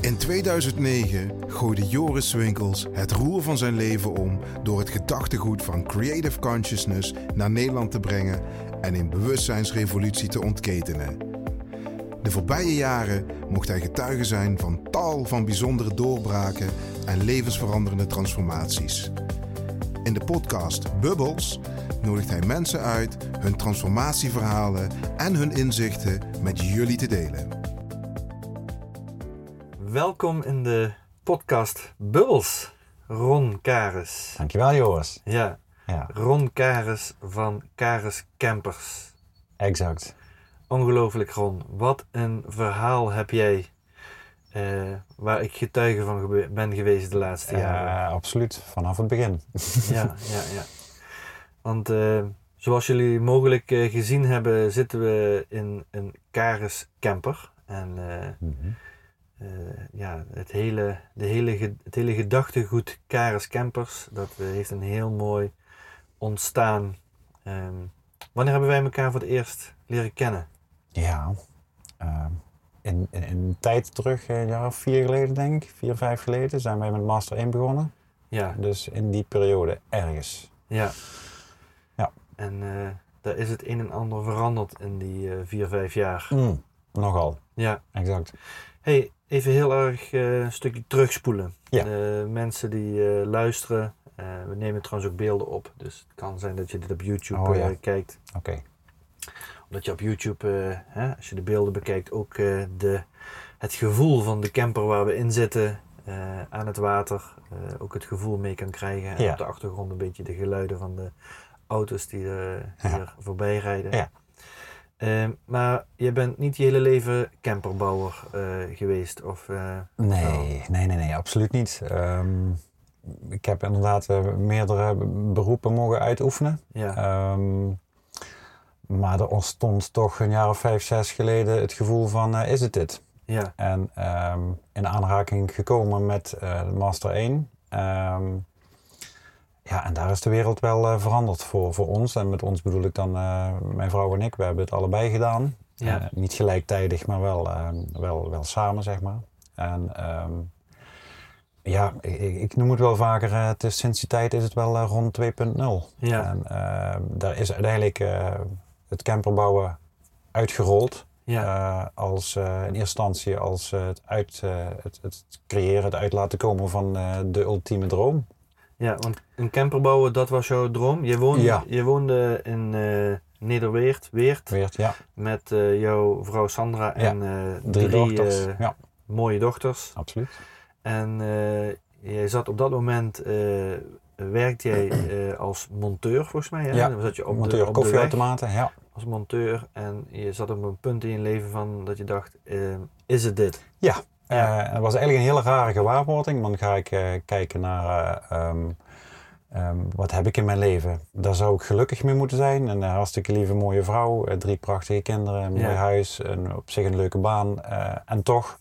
In 2009 gooide Joris Winkels het roer van zijn leven om door het gedachtegoed van Creative Consciousness naar Nederland te brengen en een bewustzijnsrevolutie te ontketenen. De voorbije jaren mocht hij getuige zijn van tal van bijzondere doorbraken en levensveranderende transformaties. In de podcast Bubbles nodigt hij mensen uit hun transformatieverhalen en hun inzichten met jullie te delen. Welkom in de podcast Bubbles, Ron Karis. Dankjewel Joris. Ja, Ja, Ron Karis van Karis Campers. exact. Ongelooflijk Ron, wat een verhaal heb jij eh, waar ik getuige van ben geweest de laatste jaren. Eh, absoluut, vanaf het begin. Ja, ja, ja. Want eh, zoals jullie mogelijk eh, gezien hebben, zitten we in een Karis camper. En Mhm. Eh, ja, het hele, de hele, het hele gedachtegoed Karis Campers, dat eh, heeft een heel mooi ontstaan. Ehm, wanneer hebben wij elkaar voor het eerst leren kennen? Ja, eh, in, in, in een tijd terug, eh, een jaar of vier geleden denk ik, vier, vijf geleden, zijn wij met Master 1 begonnen. Ja, Dus in die periode ergens. ja. Ja. En eh, daar is het een en ander veranderd in die eh, vier, vijf jaar. Mm, nogal, Ja. exact. Hey, even heel erg eh, een stukje terugspoelen. Ja. De mensen die eh, luisteren, eh, we nemen trouwens ook beelden op. Dus het kan zijn dat je dit op YouTube Oh, ja. eh, kijkt. Oké, Omdat je op YouTube, eh, hè, als je de beelden bekijkt, ook eh, de, het gevoel van de camper waar we in zitten eh, aan het water, eh, ook het gevoel mee kan krijgen. En Ja. op de achtergrond een beetje de geluiden van de auto's die, eh, die er voorbij rijden. Ja. Eh, maar je bent niet je hele leven camperbouwer eh, geweest? Of, eh, nee, nee, nee, nee, absoluut niet. Ehm, ik heb inderdaad eh, meerdere beroepen mogen uitoefenen. ja. Ehm, maar er ontstond toch een jaar of vijf, zes geleden het gevoel van, is het dit? ja, En ehm, in aanraking gekomen met Master 1. Ja, en daar is de wereld wel eh, veranderd voor, voor ons. En met ons bedoel ik dan eh, mijn vrouw en ik. We hebben het allebei gedaan. Ja. Eh, niet gelijktijdig, maar wel, wel, wel samen, zeg maar. En ehm, ja, ik, noem het wel vaker, het is, sinds die tijd is het wel rond 2.0. ja, En ehm, daar is uiteindelijk het camperbouwen uitgerold. ja, als, in eerste instantie als het, uit, het, het creëren, het uit laten komen van de ultieme droom. Ja, want een camper bouwen, dat was jouw droom. Je woonde, Ja. je woonde in eh, Nederweert, Weert, Weert, ja, met eh, jouw vrouw Sandra en eh, drie, dochters. ja, mooie dochters. absoluut. En jij zat op dat moment, werkte jij als monteur volgens mij. Hè? Ja, Dan zat je op de, Monteur op de weg koffieautomaten, ja. als monteur. En je zat op een punt in je leven van dat je dacht, is het dit? Ja, het was eigenlijk een hele rare gewaarwording. Dan ga ik eh, kijken naar eh, ehm, ehm, wat heb ik in mijn leven. Daar zou ik gelukkig mee moeten zijn. Een eh, hartstikke lieve mooie vrouw, eh, drie prachtige kinderen, een mooi Ja. huis, een, op zich een leuke baan. eh, en toch,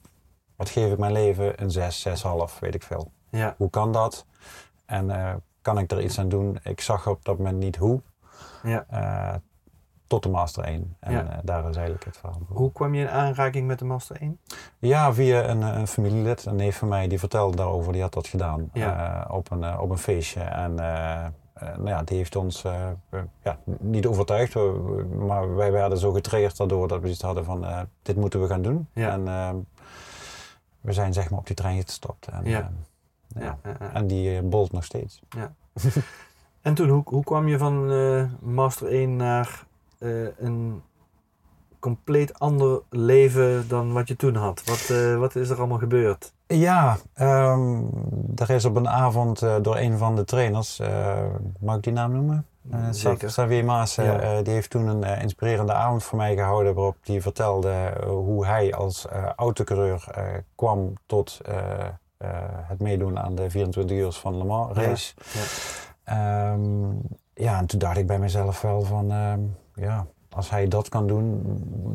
wat geef ik mijn leven? Een zes, zes half, weet ik veel. Ja, Hoe kan dat? En eh, kan ik er iets aan doen? Ik zag op dat moment niet hoe. ja. Tot de Master 1. En Ja. eh, daar is eigenlijk het verhaal. Hoe kwam je in aanraking met de Master 1? Ja, via een, eh, een familielid, een neef van mij, die vertelde daarover. Die had dat gedaan Ja. eh, op, een, op een feestje. En nou ja, die heeft ons ja, niet overtuigd, maar wij werden zo getriggerd daardoor dat we iets hadden van dit moeten we gaan doen. Ja. En eh, we zijn zeg maar op die trein gestapt. En, Ja. eh, ja. Ja, ja, ja. en die bolt nog steeds. En toen, hoe, hoe kwam je van Master 1 naar eh, een compleet ander leven dan wat je toen had? Wat, eh, wat is er allemaal gebeurd? Ja, ehm er is op een avond eh, door een van de trainers, mag ik die naam noemen? Sa- Zeker. Xavier Maas, Ja. die heeft toen een inspirerende avond voor mij gehouden waarop hij vertelde hoe hij als autocoureur kwam tot het meedoen aan de 24 uur van Le Mans Ja, race. ja. Ehm, ja, en toen dacht ik bij mezelf wel van, ehm, ja, als hij dat kan doen,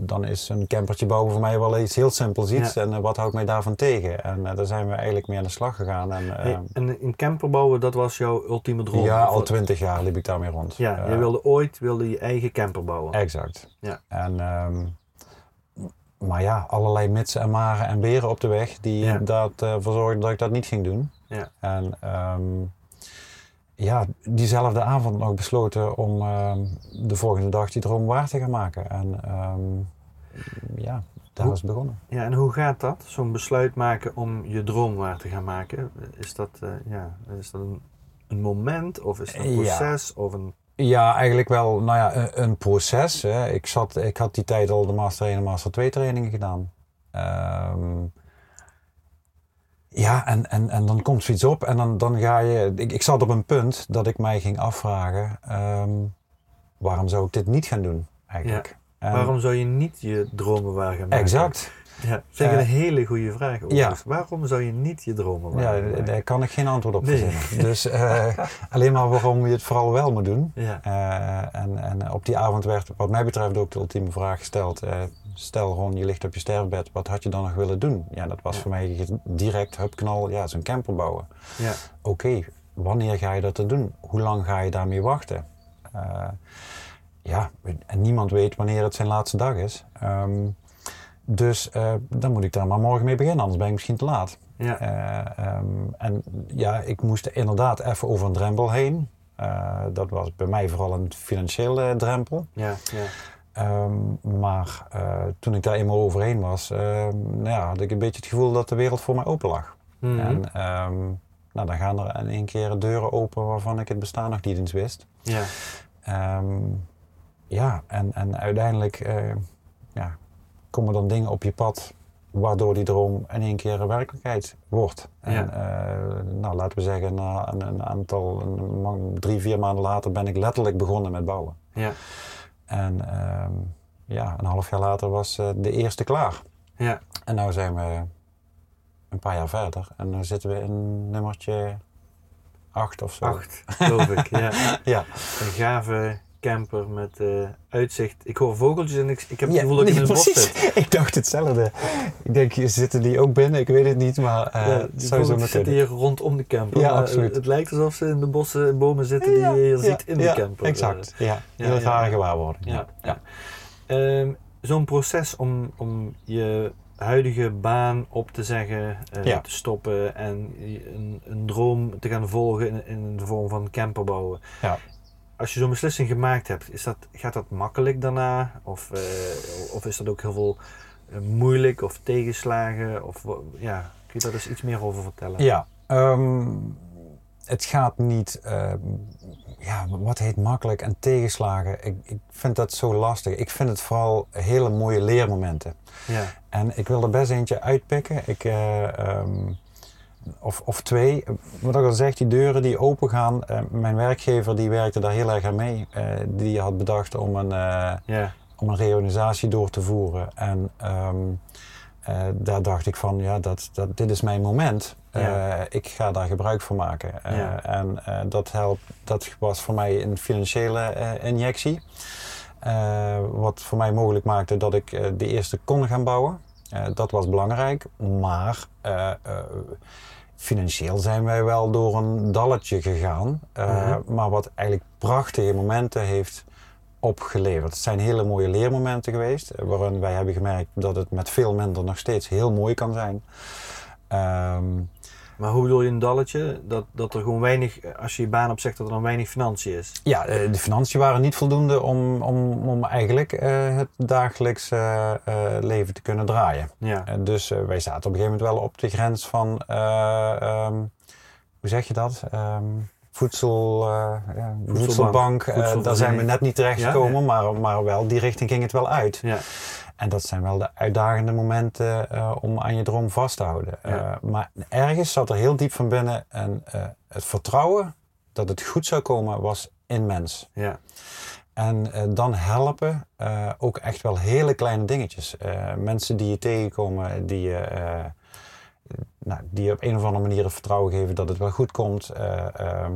dan is een campertje bouwen voor mij wel iets heel simpels iets. Ja. En eh, wat houdt mij daarvan tegen? En eh, daar zijn we eigenlijk mee aan de slag gegaan. En, Hey, en een camper bouwen, dat was jouw ultieme droom? ja, al twintig jaar liep ik daarmee rond. Ja, je wilde ooit wilde je eigen camper bouwen. Exact. Ja. En ehm, maar ja, allerlei mitsen en maren en beren op de weg die Ja. eh, ervoor zorgden dat ik dat niet ging doen. Ja. En ehm, ja, diezelfde avond nog besloten om ehm, de volgende dag die droom waar te gaan maken. En ehm, ja, daar is het begonnen. Ja, en hoe gaat dat? Zo'n besluit maken om je droom waar te gaan maken. Is dat, eh, ja, is dat een, een moment of is dat een Ja. proces of een... Ja, eigenlijk wel nou ja, een, een proces. Hè. Ik, zat, ik had die tijd al de Master 1 en Master 2 trainingen gedaan. Ehm, ja, en, en, en dan komt zoiets op en dan, dan ga je... Ik, ik zat op een punt dat ik mij ging afvragen... ehm, waarom zou ik dit niet gaan doen eigenlijk? En- Waarom zou je niet je dromen waar gaan maken? Exact. Ja, ik Eh, een hele goede vraag. ja. overigens. Waarom zou je niet je dromen waar Ja, daar kan ik geen antwoord op Nee. verzinnen. Dus eh, alleen maar waarom je het vooral wel moet doen. Ja, Eh, en, en op die avond werd wat mij betreft ook de ultieme vraag gesteld. Stel gewoon, je ligt op je sterfbed, wat had je dan nog willen doen? Ja, dat was Ja. voor mij direct, hupknal, ja, zo'n camper bouwen. ja, Oké, wanneer ga je dat te doen? Hoe lang ga je daarmee wachten? Eh, ja, en niemand weet wanneer het zijn laatste dag is. Ehm, dus eh, dan moet ik daar maar morgen mee beginnen, anders ben ik misschien te laat. ja, Eh, ehm, en ja, ik moest inderdaad even over een drempel heen. Dat was bij mij vooral een financiële drempel. ja, ja. Ehm, maar eh, toen ik daar eenmaal overheen was, ehm, nou ja, had ik een beetje het gevoel dat de wereld voor mij open lag. Mhm. En ehm, nou, dan gaan er in één keer deuren open waarvan ik het bestaan nog niet eens wist. ja, ja, en, en uiteindelijk eh, ja, komen dan dingen op je pad waardoor die droom in één keer een werkelijkheid wordt. En Ja. eh, nou, laten we zeggen, na een, een aantal, een, drie, vier maanden later ben ik letterlijk begonnen met bouwen. ja, En ehm, ja, een half jaar later was eh, de eerste klaar. ja. En nu zijn we een paar jaar verder en nu zitten we in nummertje acht of zo. Acht, geloof ik. Ja. Ja. Een gave camper met eh, uitzicht. Ik hoor vogeltjes en ik, ik heb het Ja, gevoel dat ik in een bos zit. Ik dacht hetzelfde. Ik denk, zitten die ook binnen? Ik weet het niet, maar eh Ja, het die zou zo zitten hier rondom de camper. Ja, maar absoluut. Het lijkt alsof ze in de bossen en bomen zitten die je hier ziet in de camper. Exact, ja. ja, Heel ja, rare gewaarwording. Ja, ja. Ehm, Zo'n proces om, om je huidige baan op te zeggen, eh, Ja. te stoppen en een, een droom te gaan volgen in, in de vorm van camper bouwen. Ja. Als je zo'n beslissing gemaakt hebt, is dat, gaat dat makkelijk daarna? Of, eh, of is dat ook heel veel eh, moeilijk of tegenslagen? Of, ja, kun je daar dus iets meer over vertellen? Ja, ehm, het gaat niet, ehm, ja, wat heet makkelijk en tegenslagen. Ik, ik vind dat zo lastig. Ik vind het vooral hele mooie leermomenten. Ja, En ik wil er best eentje uitpikken. Ik, eh, ehm, of, of twee. Wat ik al zeg, die deuren die open gaan. eh, mijn werkgever die werkte daar heel erg aan mee. Eh, die had bedacht om een, ja, om een reorganisatie door te voeren. En ehm, eh, daar dacht ik van, ja, dat, dat, dit is mijn moment. Ik ga daar gebruik van maken. En dat, helpt, dat was voor mij een financiële injectie. Wat voor mij mogelijk maakte dat ik de eerste kon gaan bouwen. Dat was belangrijk. Maar financieel zijn wij wel door een dalletje gegaan. Eh, Mhm. Maar wat eigenlijk prachtige momenten heeft opgeleverd. Het zijn hele mooie leermomenten geweest, eh, waarin wij hebben gemerkt dat het met veel minder nog steeds heel mooi kan zijn. Ehm, maar hoe bedoel je een dalletje? Dat, dat er gewoon weinig, als je je baan opzegt, dat er dan weinig financiën is? ja, eh, de financiën waren niet voldoende om, om, om eigenlijk eh, het dagelijks eh, leven te kunnen draaien. Ja, dus wij zaten op een gegeven moment wel op de grens van, eh, ehm, hoe zeg je dat? Ehm, voedsel, ja, voedselbank. eh, daar zijn we net niet terecht Ja, gekomen, Maar, maar wel die richting ging het wel uit. ja, En dat zijn wel de uitdagende momenten eh, om aan je droom vast te houden. Ja. Eh, maar ergens zat er heel diep van binnen en eh, het vertrouwen dat het goed zou komen was immens. ja, En dan helpen ook echt wel hele kleine dingetjes. Mensen die je tegenkomen, die je, nou, die je op een of andere manier het vertrouwen geven dat het wel goed komt. Eh, ehm, ehm,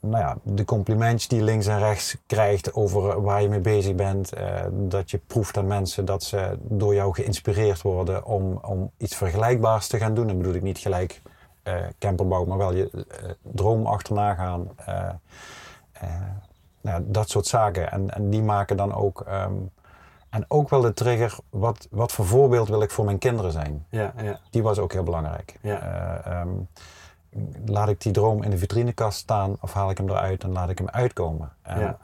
nou ja, de complimentjes die je links en rechts krijgt over waar je mee bezig bent. eh, dat je proeft aan mensen dat ze door jou geïnspireerd worden om, om iets vergelijkbaars te gaan doen. Dan bedoel ik niet gelijk eh camperbouw, maar wel je eh, droom achterna gaan. Eh, eh, nou, ja, dat soort zaken. En, en die maken dan ook ehm, En ook wel de trigger, wat, wat voor voorbeeld wil ik voor mijn kinderen zijn? Ja, ja, Die was ook heel belangrijk. Ja. Eh, ehm, laat ik die droom in de vitrinekast staan of haal ik hem eruit en laat ik hem uitkomen? En, Ja.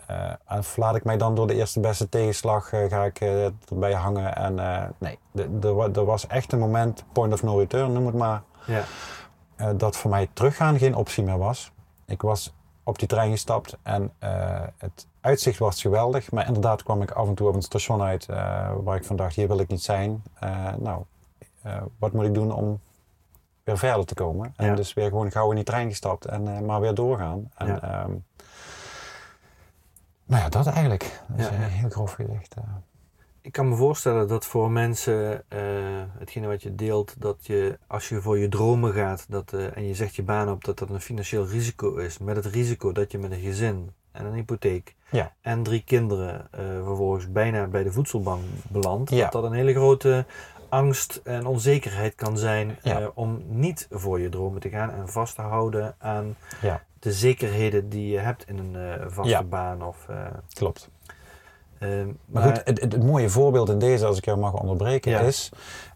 eh, of laat ik mij dan door de eerste beste tegenslag, eh, ga ik eh, erbij hangen? En nee, er was echt een moment, point of no return noem het maar, ja, dat voor mij teruggaan geen optie meer was. Ik was op die trein gestapt en het uitzicht was geweldig. Maar inderdaad kwam ik af en toe op een station uit waar ik van dacht, hier wil ik niet zijn. Nou, wat moet ik doen om weer verder te komen? En Ja. dus weer gewoon gauw in die trein gestapt en eh, maar weer doorgaan. En, Ja. ehm, nou ja, dat eigenlijk. Dat is Ja, eh, heel grof gezegd. eh. Ik kan me voorstellen dat voor mensen, eh, hetgene wat je deelt, dat je als je voor je dromen gaat dat, en je zegt je baan op, dat dat een financieel risico is. Met het risico dat je met een gezin en een hypotheek Ja. en drie kinderen vervolgens bijna bij de voedselbank belandt. Ja. Dat dat een hele grote angst en onzekerheid kan zijn Ja. eh, om niet voor je dromen te gaan en vast te houden aan Ja. de zekerheden die je hebt in een eh, vaste Ja. baan. Of, eh, Klopt. eh, Maar goed, het, mooie voorbeeld in deze, als ik jou mag onderbreken, is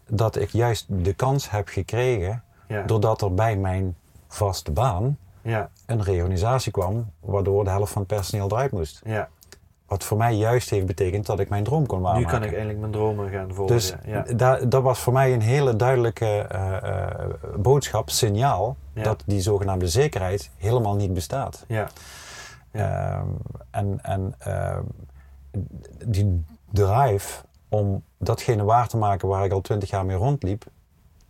dat ik juist de kans heb gekregen doordat er bij mijn vaste baan ja, een reorganisatie kwam, waardoor de helft van het personeel eruit moest. ja. Wat voor mij juist heeft betekend dat ik mijn droom kon Nu waarmaken. kan ik eindelijk mijn dromen gaan volgen. Dus ja. daar- dat was voor mij een hele duidelijke eh, eh, boodschap, signaal, Ja. dat die zogenaamde zekerheid helemaal niet bestaat. Ja. Ja. Ehm, en en ehm, die drive om datgene waar te maken waar ik al twintig jaar mee rondliep.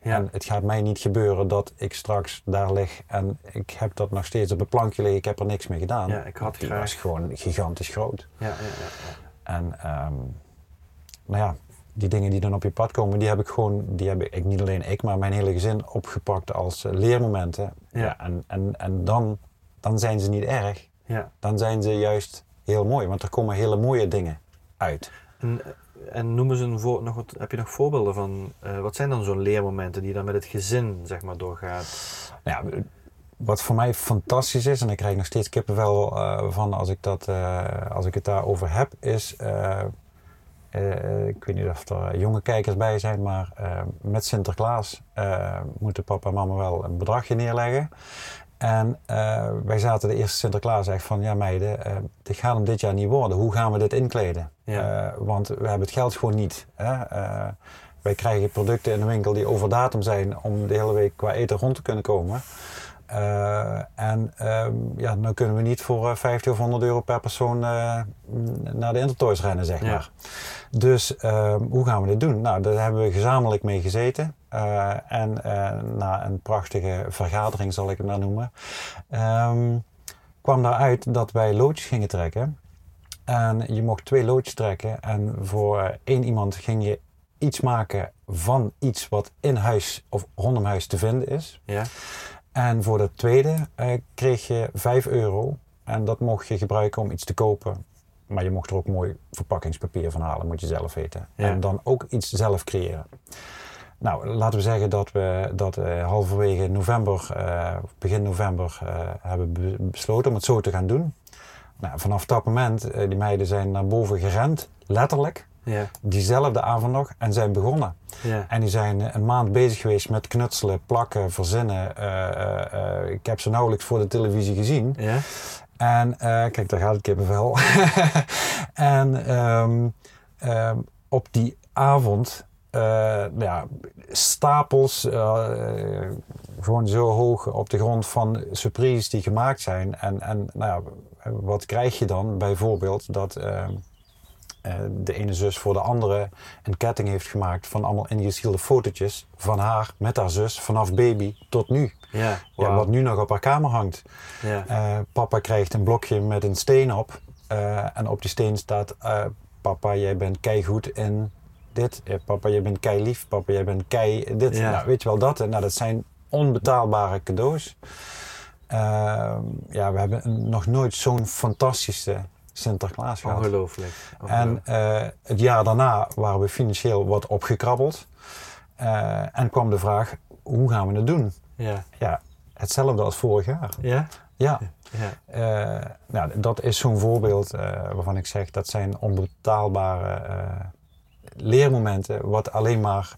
Ja. En het gaat mij niet gebeuren dat ik straks daar lig en ik heb dat nog steeds op het plankje liggen, ik heb er niks mee gedaan. Ja, ik had Die graag- was gewoon gigantisch groot. Ja, ja, ja, En ehm, nou ja, die dingen die dan op je pad komen, die heb ik gewoon, die heb ik, niet alleen ik, maar mijn hele gezin opgepakt als eh, leermomenten. Ja. en en, en dan, dan zijn ze niet erg, ja. dan zijn ze juist heel mooi, want er komen hele mooie dingen uit. En, en noem eens een nog wat, heb je nog voorbeelden van, eh, wat zijn dan zo'n leermomenten die dan met het gezin zeg maar doorgaat? Nou ja, wat voor mij fantastisch is, en ik krijg nog steeds kippenvel eh, van als ik, dat, eh, als ik het daarover heb, is, ik weet niet of er jonge kijkers bij zijn, maar met Sinterklaas moeten papa en mama wel een bedragje neerleggen. En eh, wij zaten de eerste Sinterklaas echt van, ja meiden, eh, dit gaat hem dit jaar niet worden. Hoe gaan we dit inkleden? Ja. Eh, want we hebben het geld gewoon niet. Hè? Wij krijgen producten in de winkel die over datum zijn om de hele week qua eten rond te kunnen komen. Eh, en ehm, ja, dan kunnen we niet voor eh, 50 of 100 euro per persoon eh, naar de Intertoys rennen, zeg Ja. maar. Dus ehm, hoe gaan we dit doen? Nou, daar hebben we gezamenlijk mee gezeten. Eh, en eh, na een prachtige vergadering, zal ik het maar noemen, ehm, kwam daaruit dat wij loodjes gingen trekken. En je mocht twee loodjes trekken. En voor eh, één iemand ging je iets maken van iets wat in huis of rondom huis te vinden is. Ja, En voor de tweede eh, kreeg je 5 euro. En dat mocht je gebruiken om iets te kopen. Maar je mocht er ook mooi verpakkingspapier van halen, moet je zelf weten. Ja. En dan ook iets zelf creëren. Nou, laten we zeggen dat we dat eh, halverwege november, eh, begin november, hebben be- besloten om het zo te gaan doen. Nou, vanaf dat moment, die meiden zijn naar boven gerend, letterlijk, ja, diezelfde avond nog, en zijn begonnen. ja. En die zijn eh, een maand bezig geweest met knutselen, plakken, verzinnen. Eh, eh, ik heb ze nauwelijks voor de televisie gezien. Ja, En kijk, daar gaat het kippenvel. en ehm, ehm, op die avond, ja, stapels, gewoon zo hoog op de grond van surprises die gemaakt zijn. En, en nou ja, wat krijg je dan? Bijvoorbeeld dat ehm, eh, de ene zus voor de andere een ketting heeft gemaakt van allemaal ingesielde fotootjes van haar met haar zus vanaf baby tot nu. ja, Ja, wat nu nog op haar kamer hangt. ja, Eh, papa krijgt een blokje met een steen op. eh, en op die steen staat: eh, Papa, jij bent keigoed in dit. Eh, papa, jij bent kei lief. Papa, jij bent kei dit. Ja. Nou, weet je wel dat? Nou, dat zijn onbetaalbare cadeaus. Ehm, ja, we hebben nog nooit zo'n fantastische Sinterklaas gehad. ongelooflijk. En eh, het jaar daarna waren we financieel wat opgekrabbeld. Eh, en kwam de vraag: hoe gaan we het doen? ja, Ja, hetzelfde als vorig jaar. ja, Ja, ja, eh, nou, dat is zo'n voorbeeld waarvan ik zeg dat zijn onbetaalbare leermomenten, wat alleen maar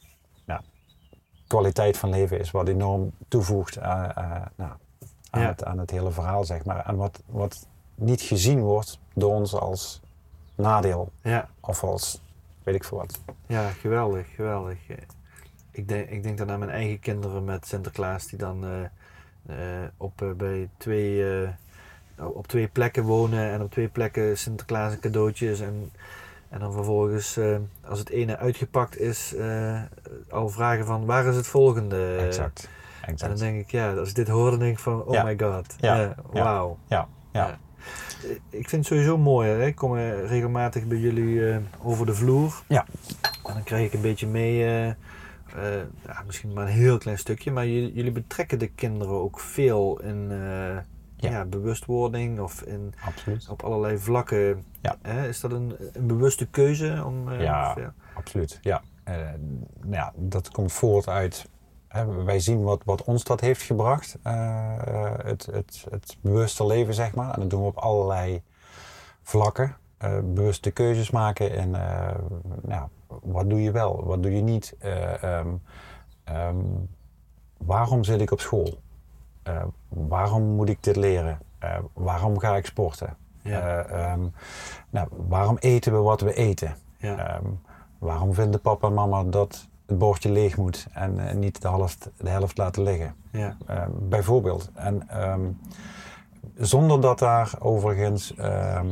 kwaliteit van leven is, wat enorm toevoegt aan, aan- nou, aan, Ja. het, aan het hele verhaal, zeg maar. En wat, wat niet gezien wordt door ons als nadeel Ja, of als weet ik veel wat. ja geweldig, geweldig. Ik denk, ik denk dan aan mijn eigen kinderen met Sinterklaas die dan eh, eh, op, eh, bij twee, op twee plekken wonen en op twee plekken Sinterklaas en cadeautjes. En, en dan vervolgens, als het ene uitgepakt is, al vragen van waar is het volgende? exact. En dan exact. denk ik, ja, als ik dit hoorde, denk ik van, oh Ja. my god. Ja. Ja, Wauw. Ja, ja. Ja. Ik vind het sowieso mooi. Hè? Ik kom regelmatig bij jullie eh, over de vloer. Ja. En dan krijg ik een beetje mee, eh, eh, ja, misschien maar een heel klein stukje, maar jullie, jullie betrekken de kinderen ook veel in ja. bewustwording of in, absoluut. op allerlei vlakken. Ja. Hè? Is dat een, een bewuste keuze? Om, Ja. Absoluut, ja. Nou ja, dat komt voort uit. Wij zien wat, wat ons dat heeft gebracht, eh, eh, het, het, het bewuste leven, zeg maar. En dat doen we op allerlei vlakken. Eh, bewuste keuzes maken en nou, wat doe je wel, wat doe je niet. Eh, ehm, ehm, waarom zit ik op school? Waarom moet ik dit leren? Waarom ga ik sporten? Ja. Eh, ehm, nou, waarom eten we wat we eten? Ja. Waarom vinden papa en mama dat het bordje leeg moet en eh, niet de helft, de helft laten liggen? ja. Ehm, bijvoorbeeld. En ehm, zonder dat daar overigens ehm,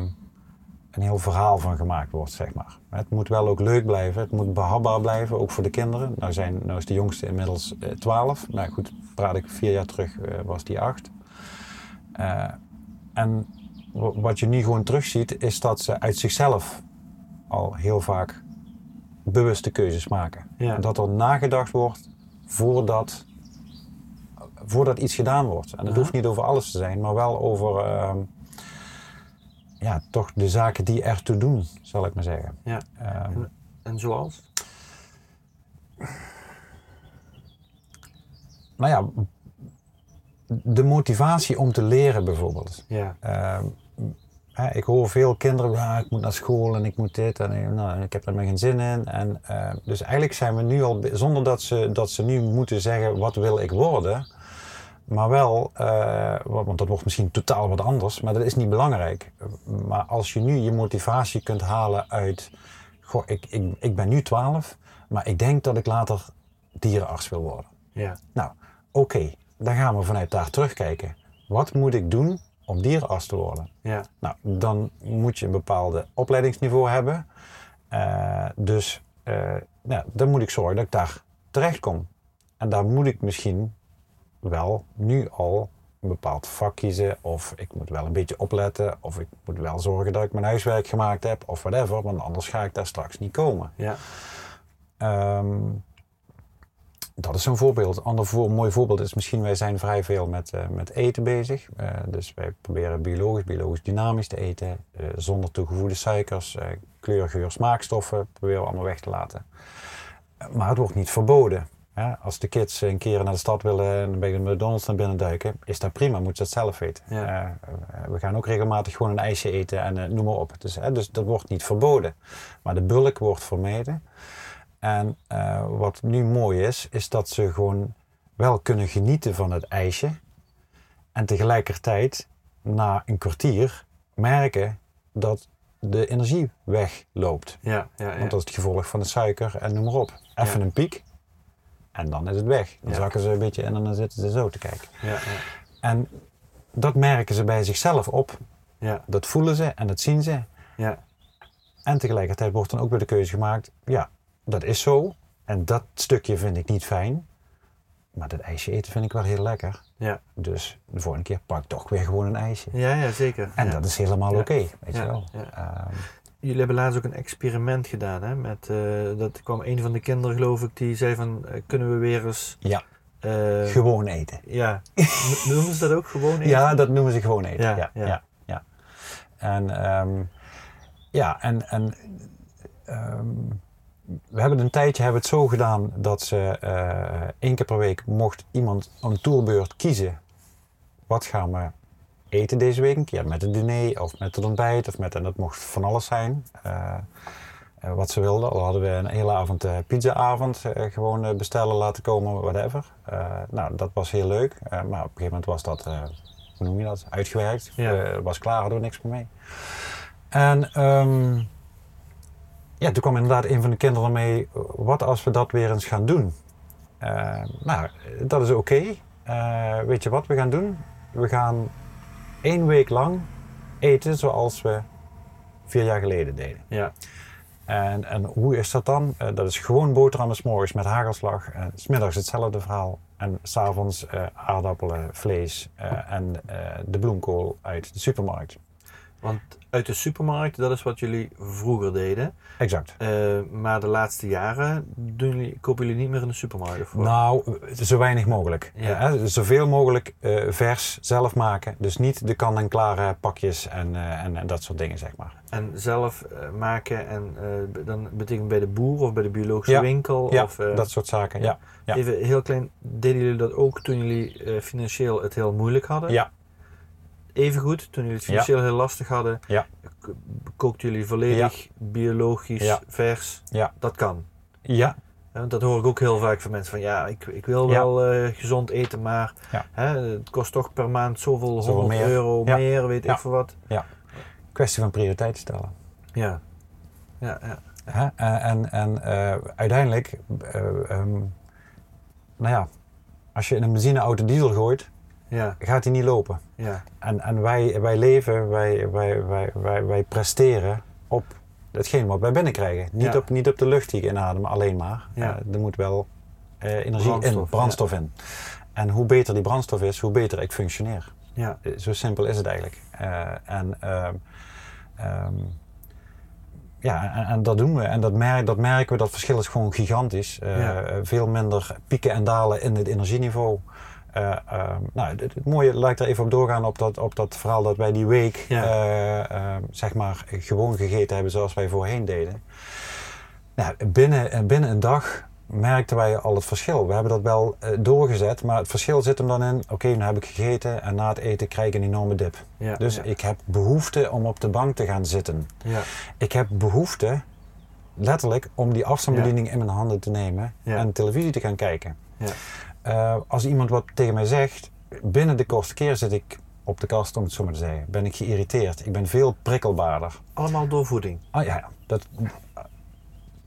een heel verhaal van gemaakt wordt, zeg maar. Het moet wel ook leuk blijven, het moet behapbaar blijven, ook voor de kinderen. Nou, zijn, nou is de jongste inmiddels eh, 12. Nou goed, praat ik vier jaar terug, eh, was die 8. en wa- wat je nu gewoon terugziet, is dat ze uit zichzelf al heel vaak bewuste keuzes maken. Ja. Dat er nagedacht wordt voordat, voordat iets gedaan wordt. En dat hoeft niet over alles te zijn, maar wel over ehm, ja, toch de zaken die ertoe doen, zal ik maar zeggen. Ja. Ehm, En zoals? nou ja, de motivatie om te leren bijvoorbeeld. Ja. Ehm, hè, ik hoor veel kinderen, ja, ik moet naar school en ik moet dit en ik- nou, ik heb er maar geen zin in. En, eh, dus eigenlijk zijn we nu al, zonder dat ze, dat ze nu moeten zeggen wat wil ik worden, maar wel, eh, wa- want dat wordt misschien totaal wat anders, maar dat is niet belangrijk. Maar als je nu je motivatie kunt halen uit, goh, ik, ik, ik ben nu 12, maar ik denk dat ik later dierenarts wil worden. Ja. Nou, oké, dan gaan we vanuit daar terugkijken. Wat moet ik doen om dierenarts te worden? Ja. Nou, dan moet je een bepaalde opleidingsniveau hebben. Eh, dus nou, dan moet ik zorgen dat ik daar terecht kom. En daar moet ik misschien wel nu al een bepaald vak kiezen. Of ik moet wel een beetje opletten. Of ik moet wel zorgen dat ik mijn huiswerk gemaakt heb. Of whatever, want anders ga ik daar straks niet komen. Ja. Ehm, dat is een voorbeeld. Een ander voor, mooi voorbeeld is misschien, wij zijn vrij veel met, eh, met eten bezig. Eh, dus wij proberen biologisch, biologisch dynamisch te eten. eh, zonder toegevoegde suikers, kleur, geur, smaakstoffen proberen we allemaal weg te laten. Maar het wordt niet verboden. Hè? Als de kids een keer naar de stad willen en bij de McDonald's naar binnen duiken, is dat prima, moeten ze het zelf weten. Ja. We gaan ook regelmatig gewoon een ijsje eten en noem maar op. Dus, dus dat wordt niet verboden. Maar de bulk wordt vermeden. En eh, wat nu mooi is, is dat ze gewoon wel kunnen genieten van het ijsje. En tegelijkertijd na een kwartier merken dat de energie wegloopt. Ja. Ja. Ja. Want dat is het gevolg van de suiker en noem maar op. Even Ja. een piek en dan is het weg. Dan Ja. zakken ze een beetje in en dan zitten ze zo te kijken. Ja. Ja. En dat merken ze bij zichzelf op. Ja. Dat voelen ze en dat zien ze. Ja. En tegelijkertijd wordt dan ook weer de keuze gemaakt, ja, dat is zo. En dat stukje vind ik niet fijn. Maar dat ijsje eten vind ik wel heel lekker. Ja. Dus de volgende keer pak ik toch weer gewoon een ijsje. Ja, ja, zeker. En ja. dat is helemaal Ja. oké, weet Ja, je wel. Ehm, Jullie hebben laatst ook een experiment gedaan, hè? Met, eh, dat kwam een van de kinderen, geloof ik, die zei van, eh, kunnen we weer eens... ja, eh, gewoon eten. ja, No- noemen ze dat ook gewoon eten? Ja, dat noemen ze gewoon eten. Ja, Ja, ja. ja. ja, En, ehm, ja, en, en ehm, we hebben een tijdje hebben het zo gedaan dat ze eh, één keer per week mocht iemand een tourbeurt kiezen. Wat gaan we eten deze week? Een keer met het diner of met het ontbijt of met, en dat mocht van alles zijn. Eh, eh, wat ze wilden. Al hadden we een hele avond uh, pizzaavond uh, gewoon bestellen, laten komen, whatever. nou, dat was heel leuk. maar op een gegeven moment was dat, hoe noem je dat, uitgewerkt. Ja. was klaar, hadden we niks meer mee. En um, ja, toen kwam inderdaad een van de kinderen mee, wat als we dat weer eens gaan doen? nou, dat is oké. weet je wat we gaan doen? We gaan één week lang eten zoals we vier jaar geleden deden. Ja. En, en hoe is dat dan? Uh, dat is gewoon boterhammen s morgens met hagelslag. En smiddags hetzelfde verhaal. En s'avonds aardappelen, vlees en de bloemkool uit de supermarkt. Want uit de supermarkt, dat is wat jullie vroeger deden. Exact. Uh, maar de laatste jaren doen jullie, kopen jullie niet meer in de supermarkt? Of nou, zo weinig mogelijk. Ja. Uh, zoveel mogelijk uh, vers zelf maken. Dus niet de kan-en-klare pakjes en, en, en, dat soort dingen, zeg maar. En zelf maken, en dan betekent bij de boer of bij de biologische ja. winkel? Ja, of, dat soort zaken, ja. ja. Even heel klein, deden jullie dat ook toen jullie financieel het heel moeilijk hadden? Ja. Even goed, toen jullie het financieel heel lastig hadden, ja. kookten jullie volledig Ja. biologisch, Ja. vers. Ja. Dat kan. Ja, want dat hoor ik ook heel vaak van mensen van ja, ik, ik wil Ja. wel eh, gezond eten, maar Ja. hè, het kost toch per maand zoveel, Zoveel 100 meer. euro Ja. meer, weet Ja. ik veel wat. kwestie van prioriteiten stellen. Ja. Ja, ja. Hè? En, en, eh, uiteindelijk, eh, ehm, nou ja, als je in een benzineauto diesel gooit, Ja, gaat die niet lopen. Ja, En, en wij, wij leven, wij, wij, wij, wij, wij presteren op hetgeen wat wij binnenkrijgen. Niet, Ja. op, niet op de lucht die ik inadem alleen maar. Ja. Eh, er moet wel eh, energie in, Brandstof, in. En hoe beter die brandstof is, hoe beter ik functioneer. ja. Eh, Zo simpel is het eigenlijk. En, ehm, ehm, ja, en, en dat doen we. En dat, merk, dat merken we, dat verschil is gewoon gigantisch. Veel minder pieken en dalen in het energieniveau. Eh, ehm, nou, het, het mooie, laat ik er even op doorgaan op dat, op dat verhaal dat wij die week Ja. eh, ehm, zeg maar gewoon gegeten hebben zoals wij voorheen deden. Nou, binnen, binnen een dag merkten wij al het verschil. We hebben dat wel eh, doorgezet, maar het verschil zit hem dan in, oké, nu heb ik gegeten en na het eten krijg ik een enorme dip. ja Dus ja, ik heb behoefte om op de bank te gaan zitten. ja, Ik heb behoefte, letterlijk, om die afstandsbediening in mijn handen te nemen en televisie te gaan kijken. Ja. Eh, als iemand wat tegen mij zegt, binnen de kortste keer zit ik op de kast, om het zo maar te zeggen. Ben ik geïrriteerd. Ik ben veel prikkelbaarder. Allemaal door voeding. Ah ja, dat,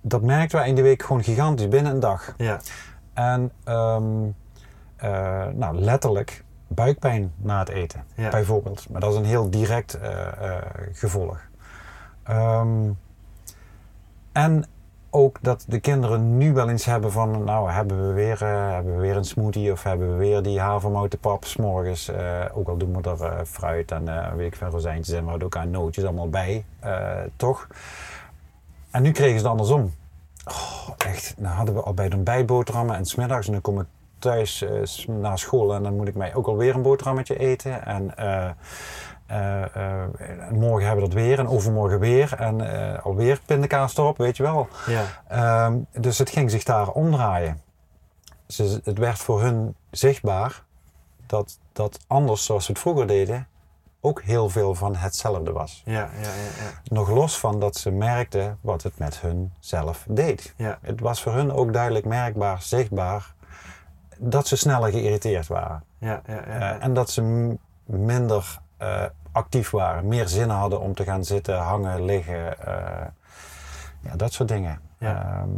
dat merkten wij in die week gewoon gigantisch, binnen een dag. Ja, En ehm, eh, nou, letterlijk buikpijn na het eten, Ja. bijvoorbeeld. Maar dat is een heel direct eh, gevolg. Ehm, en ook dat de kinderen nu wel eens hebben van, nou hebben we weer, eh, hebben we weer een smoothie of hebben we weer die havermoutepap 's morgens. eh, ook al doen we er eh, fruit en weet ik veel rozijntjes en wat ook aan nootjes allemaal bij, toch? En nu kregen ze het andersom. Oh, echt, nou hadden we al bij de ontbijtboterhammen en smiddags en dan kom ik thuis na school en dan moet ik mij ook alweer een boterhammetje eten. En en morgen hebben we dat weer en overmorgen weer en eh, alweer pindakaas erop, weet je wel. ja, Ehm, dus het ging zich daar omdraaien. Ze, het werd voor hun zichtbaar dat dat anders zoals we het vroeger deden ook heel veel van hetzelfde was. ja, ja, ja, ja. Nog los van dat ze merkten wat het met hun zelf deed. Ja. Het was voor hun ook duidelijk merkbaar, zichtbaar, dat ze sneller geïrriteerd waren. ja, ja, ja, Eh, en dat ze minder eh, actief waren, meer zin hadden om te gaan zitten, hangen, liggen. eh, ja, dat soort dingen. Ja. Ehm,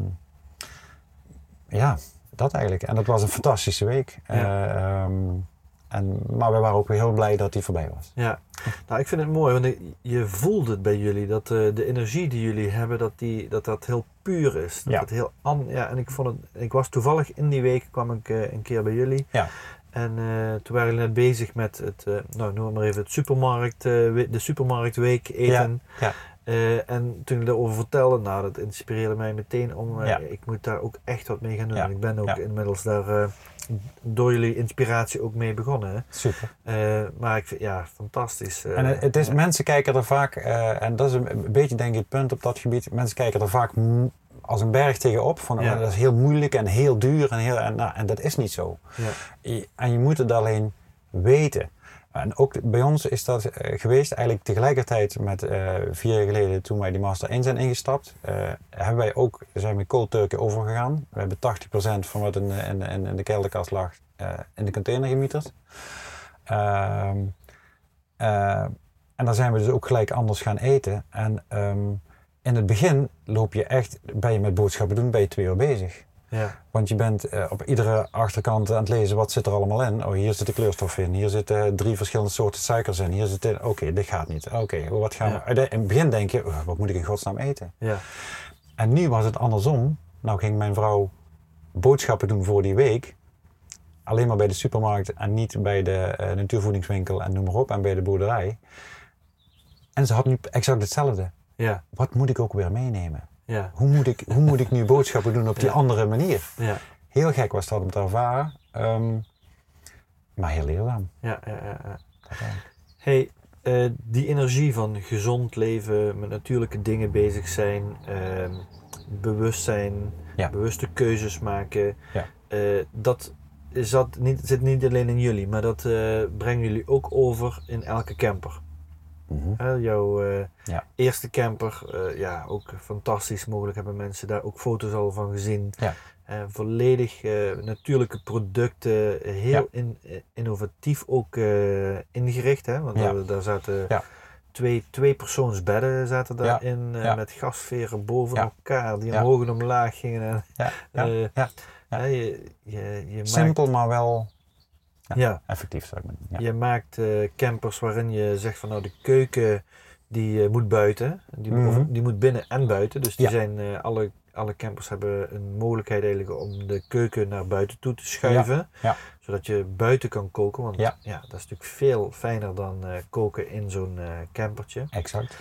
ja, dat eigenlijk. En dat was een fantastische week. Ja. Eh, ehm, en, maar we waren ook weer heel blij dat die voorbij was. Ja, nou ik vind het mooi, want je voelt het bij jullie, dat eh, de energie die jullie hebben, dat, die, dat dat heel puur is. Dat Ja. heel an, ja, en ik vond het, ik was toevallig in die week, kwam ik een keer bij jullie. Ja. En eh, toen waren jullie net bezig met het, eh, nou noem maar even, het supermarkt, eh, we- de supermarktweek eten. ja. En toen jullie daarover vertelden, nou dat inspireerde mij meteen om, Ja. ik moet daar ook echt wat mee gaan doen. En ik ben ook inmiddels daar door jullie inspiratie ook mee begonnen. Super. Maar ik vind, ja, fantastisch. En het is, mensen kijken er vaak, en dat is een, beetje denk ik het punt op dat gebied, mensen kijken er vaak als een berg tegenop, van Ja. oh, dat is heel moeilijk en heel duur en, heel, en, nou, en dat is niet zo. Ja. En je moet het alleen weten. En ook bij ons is dat eh, geweest, eigenlijk tegelijkertijd met eh, vier jaar geleden toen wij die Master 1 zijn ingestapt, eh, hebben wij ook, zijn we cold turkey overgegaan. We hebben 80% van wat in, de- in, de- in, in de kelderkast lag in de container gemieterd. Ehm, eh, en dan zijn we dus ook gelijk anders gaan eten. En ehm, in het begin loop je echt, ben je met boodschappen doen, ben je twee uur bezig. Ja, Want je bent eh, op iedere achterkant aan het lezen wat zit er allemaal in. Oh, hier zit de kleurstof in. Hier zitten drie verschillende soorten suikers in. Hier zit. Oké, dit gaat niet. Oké, wat gaan Ja. we... In het begin denk je, "Oh, wat moet ik in godsnaam eten? ja, En nu was het andersom. Nou ging mijn vrouw boodschappen doen voor die week. Alleen maar bij de supermarkt en niet bij de eh, natuurvoedingswinkel en noem maar op. En bij de boerderij. En ze had nu exact hetzelfde. Ja, Wat moet ik ook weer meenemen? ja, Hoe moet ik, hoe moet ik nu boodschappen doen op die Ja. andere manier? ja, Heel gek was dat om te ervaren. ehm, maar heel leerzaam. ja, ja, ja, ja. Hey, eh, die energie van gezond leven, met natuurlijke dingen bezig zijn, ehm, bewustzijn, Ja. bewuste keuzes maken, Ja. eh, dat zat niet, zit niet alleen in jullie, maar dat eh, brengen jullie ook over in elke camper. Hè, jouw eh, Ja. eerste camper, eh, ja, ook fantastisch. Mogelijk hebben mensen daar ook foto's al van gezien. Ja. Eh, volledig natuurlijke producten, heel Ja. in- innovatief ook ingericht. Hè? Want daar, daar zaten twee, twee persoonsbedden zaten daarin met gasveren boven elkaar die omhoog en omlaag gingen. En, Simpel, maar wel ja, effectief, zou ik maar ja. je maakt eh, campers waarin je zegt van nou de keuken die eh, moet buiten. Die, Mhm. of die moet binnen en buiten. Dus die zijn, eh, alle, alle campers hebben een mogelijkheid eigenlijk om de keuken naar buiten toe te schuiven. ja. Zodat je buiten kan koken. Want ja. Dat is natuurlijk veel fijner dan koken in zo'n campertje. Exact.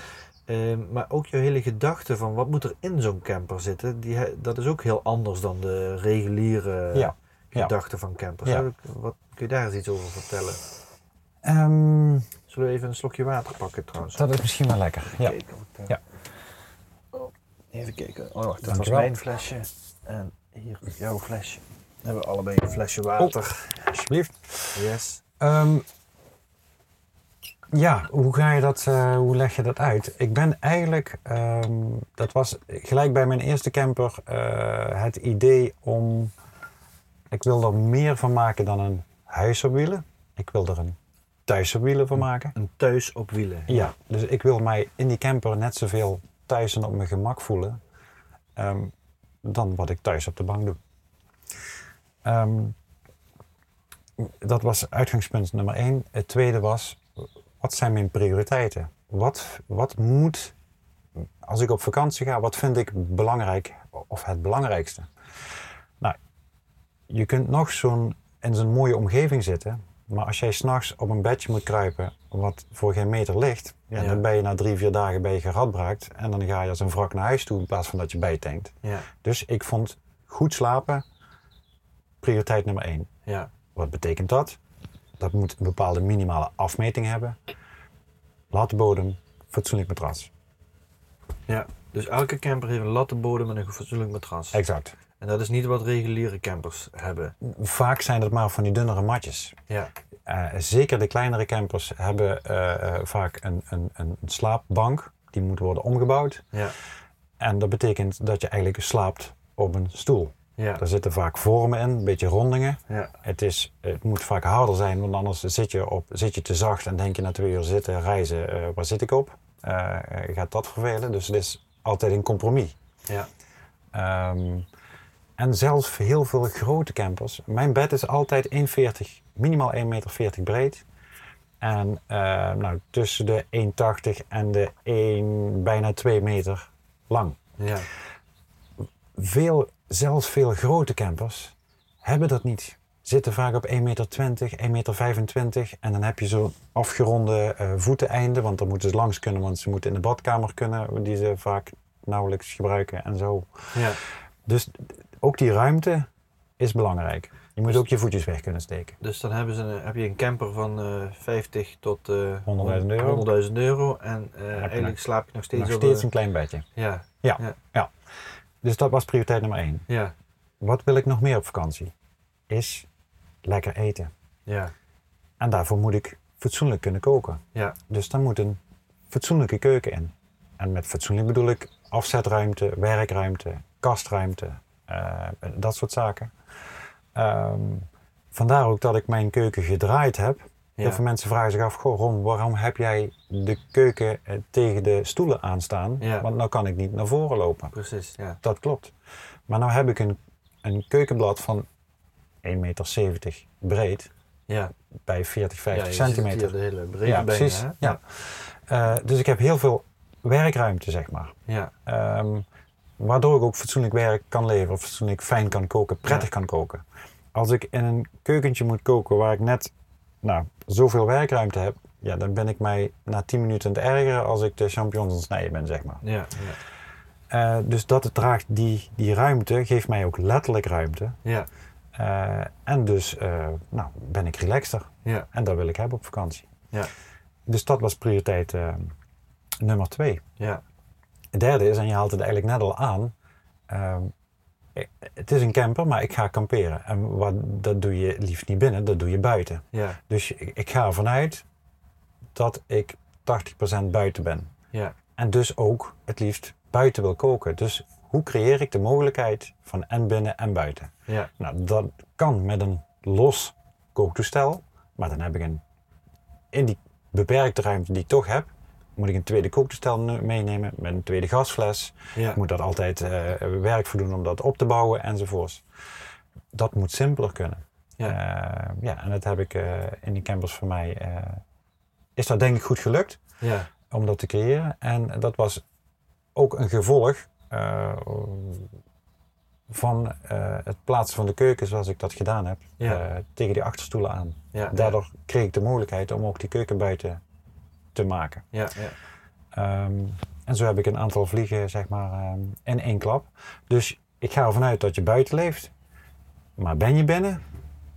Ehm, maar ook je hele gedachte van wat moet er in zo'n camper zitten. Die, dat is ook heel anders dan de reguliere Ja. Ja. gedachte van campers. Ja. Wat, kun je daar eens iets over vertellen? Ehm, Zullen we even een slokje water pakken trouwens? dat is misschien wel lekker. Ja. Kijken ik, eh, Ja. Oh, even kijken. Oh, wacht, dat was mijn flesje. En hier jouw flesje. Dan hebben we allebei een flesje water. Alsjeblieft. Yes. Ehm, ja, hoe ga je dat, eh, hoe leg je dat uit? Ik ben eigenlijk, ehm, dat was gelijk bij mijn eerste camper, eh, het idee om, ik wil er meer van maken dan een huis op wielen. Ik wil er een thuis op wielen van maken. Een thuis op wielen. Ja, dus ik wil mij in die camper net zoveel thuis en op mijn gemak voelen ehm, dan wat ik thuis op de bank doe. Ehm, dat was uitgangspunt nummer één. Het tweede was, wat zijn mijn prioriteiten? Wat, wat moet, als ik op vakantie ga, wat vind ik belangrijk of het belangrijkste? Je kunt nog zo'n in zo'n mooie omgeving zitten, maar als jij s'nachts op een bedje moet kruipen wat voor geen meter ligt, en dan ben je na drie, vier dagen ben je geradbraakt en dan ga je als een wrak naar huis toe in plaats van dat je bijtankt. Ja. Dus ik vond goed slapen prioriteit nummer één. Ja. Wat betekent dat? Dat moet een bepaalde minimale afmeting hebben. Latte bodem, fatsoenlijk matras. ja. Dus elke camper heeft een lattenbodem en een fatsoenlijk matras. Exact. En dat is niet wat reguliere campers hebben. Vaak zijn het maar van die dunnere matjes. Ja. Eh, zeker de kleinere campers hebben eh, eh, vaak een, een, een slaapbank. Die moet worden omgebouwd. Ja. En dat betekent dat je eigenlijk slaapt op een stoel. Ja. Daar zitten vaak vormen in, een beetje rondingen. Ja. Het, is, het moet vaak harder zijn, want anders zit je, op, zit je te zacht en denk je na twee uur zitten, reizen, waar zit ik op? Gaat dat vervelen? Dus het is altijd een compromis. Ja. Ehm, en zelfs heel veel grote campers. Mijn bed is altijd 1,40, minimaal 1,40 meter breed. En eh, nou, tussen de 1,80 en de 1, bijna 2 meter lang. Ja. Veel, zelfs veel grote campers hebben dat niet. Zitten vaak op 1,20 meter, 1,25 meter en dan heb je zo'n afgeronde eh voeteneinde, want dan moeten ze langs kunnen, want ze moeten in de badkamer kunnen, die ze vaak nauwelijks gebruiken en zo. Ja. Dus ook die ruimte is belangrijk. Je moet ook je voetjes weg kunnen steken. Dus dan hebben ze een, heb je een camper van eh 50 tot eh 100.000 euro. 100.000 euro. En eh, eigenlijk nog- slaap je nog steeds Nog steeds een- een klein bedje. Ja, Dus dat was prioriteit nummer één. ja, Wat wil ik nog meer op vakantie? Is lekker eten. ja, En daarvoor moet ik fatsoenlijk kunnen koken. Ja. Dus daar moet een fatsoenlijke keuken in. En met fatsoenlijk bedoel ik afzetruimte, werkruimte, kastruimte, dat soort zaken. Ehm, vandaar ook dat ik mijn keuken gedraaid heb. Heel veel mensen vragen zich af, goh Ron, waarom heb jij de keuken eh, tegen de stoelen aanstaan? Ja. Want nou kan ik niet naar voren lopen. Precies, ja. Dat klopt. Maar nou heb ik een, een keukenblad van 1,70 meter breed Ja, bij 40, 50 ja, je ziet het centimeter. de hele breedte Ja, precies. hè? Ja. Eh, dus ik heb heel veel werkruimte, zeg maar. Ja, Ehm, waardoor ik ook fatsoenlijk werk kan leveren, fatsoenlijk fijn kan koken, prettig kan koken. Als ik in een keukentje moet koken waar ik net nou, zoveel werkruimte heb, ja, dan ben ik mij na 10 minuten aan het ergeren als ik de champignons aan het snijden ben, zeg maar. ja, ja. Eh, dus dat het draagt, die, die ruimte geeft mij ook letterlijk ruimte. ja, Eh, en dus eh, nou, ben ik relaxter. ja, En dat wil ik hebben op vakantie. Ja. Dus dat was prioriteit nummer twee. ja, Het derde is, en je haalt het eigenlijk net al aan. ehm, het is een camper, maar ik ga kamperen. En wat, dat doe je liefst niet binnen, dat doe je buiten. ja, Dus ik, ik ga ervan uit dat ik 80% buiten ben. ja, En dus ook het liefst buiten wil koken. Dus hoe creëer ik de mogelijkheid van en binnen en buiten? ja, Nou, dat kan met een los kooktoestel. Maar dan heb ik een, in die beperkte ruimte die ik toch heb, moet ik een tweede kooktoestel ne- meenemen met een tweede gasfles. ja, Ik moet dat altijd eh, werk voor doen om dat op te bouwen enzovoorts. Dat moet simpeler kunnen. Ja. Eh, ja, en dat heb ik eh, in die campers voor mij, is dat denk ik goed gelukt ja, om dat te creëren. En dat was ook een gevolg van het plaatsen van de keuken zoals ik dat gedaan heb. Tegen die achterstoelen aan. Daardoor kreeg ik de mogelijkheid om ook die keuken buiten te maken. ja, ja, Ehm, en zo heb ik een aantal vliegen zeg maar ehm, in één klap. Dus ik ga ervan uit dat je buiten leeft. Maar ben je binnen,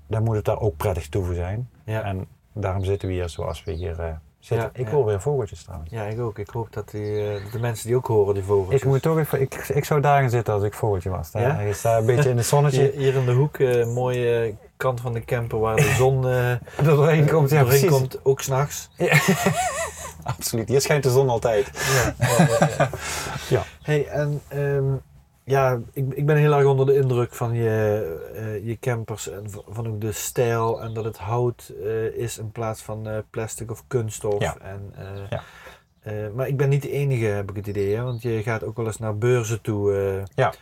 dan moet het daar ook prettig toe voor zijn. ja. En daarom zitten we hier zoals we hier eh, zitten. Ja, ik ja. hoor weer vogeltjes trouwens. Ja, ik ook. Ik hoop dat die, eh, de mensen die ook horen, die vogels. Ik moet toch even, ik, ik zou daar gaan zitten als ik vogeltje was. Daar. Ja? Staat een beetje in het zonnetje. Hier, in de hoek, eh mooie kant van de camper waar de zon eh doorheen komt, ja doorheen komt, ook s'nachts. Absoluut, hier schijnt de zon altijd. Ja, ja, ja, ja. Ja. Hey, en ehm, ja, ik, ik ben heel erg onder de indruk van je, eh, je campers en van ook de stijl en dat het hout eh, is in plaats van eh, plastic of kunststof. Ja. En, Ja. maar ik ben niet de enige, heb ik het idee, hè? want je gaat ook wel eens naar beurzen toe Ja.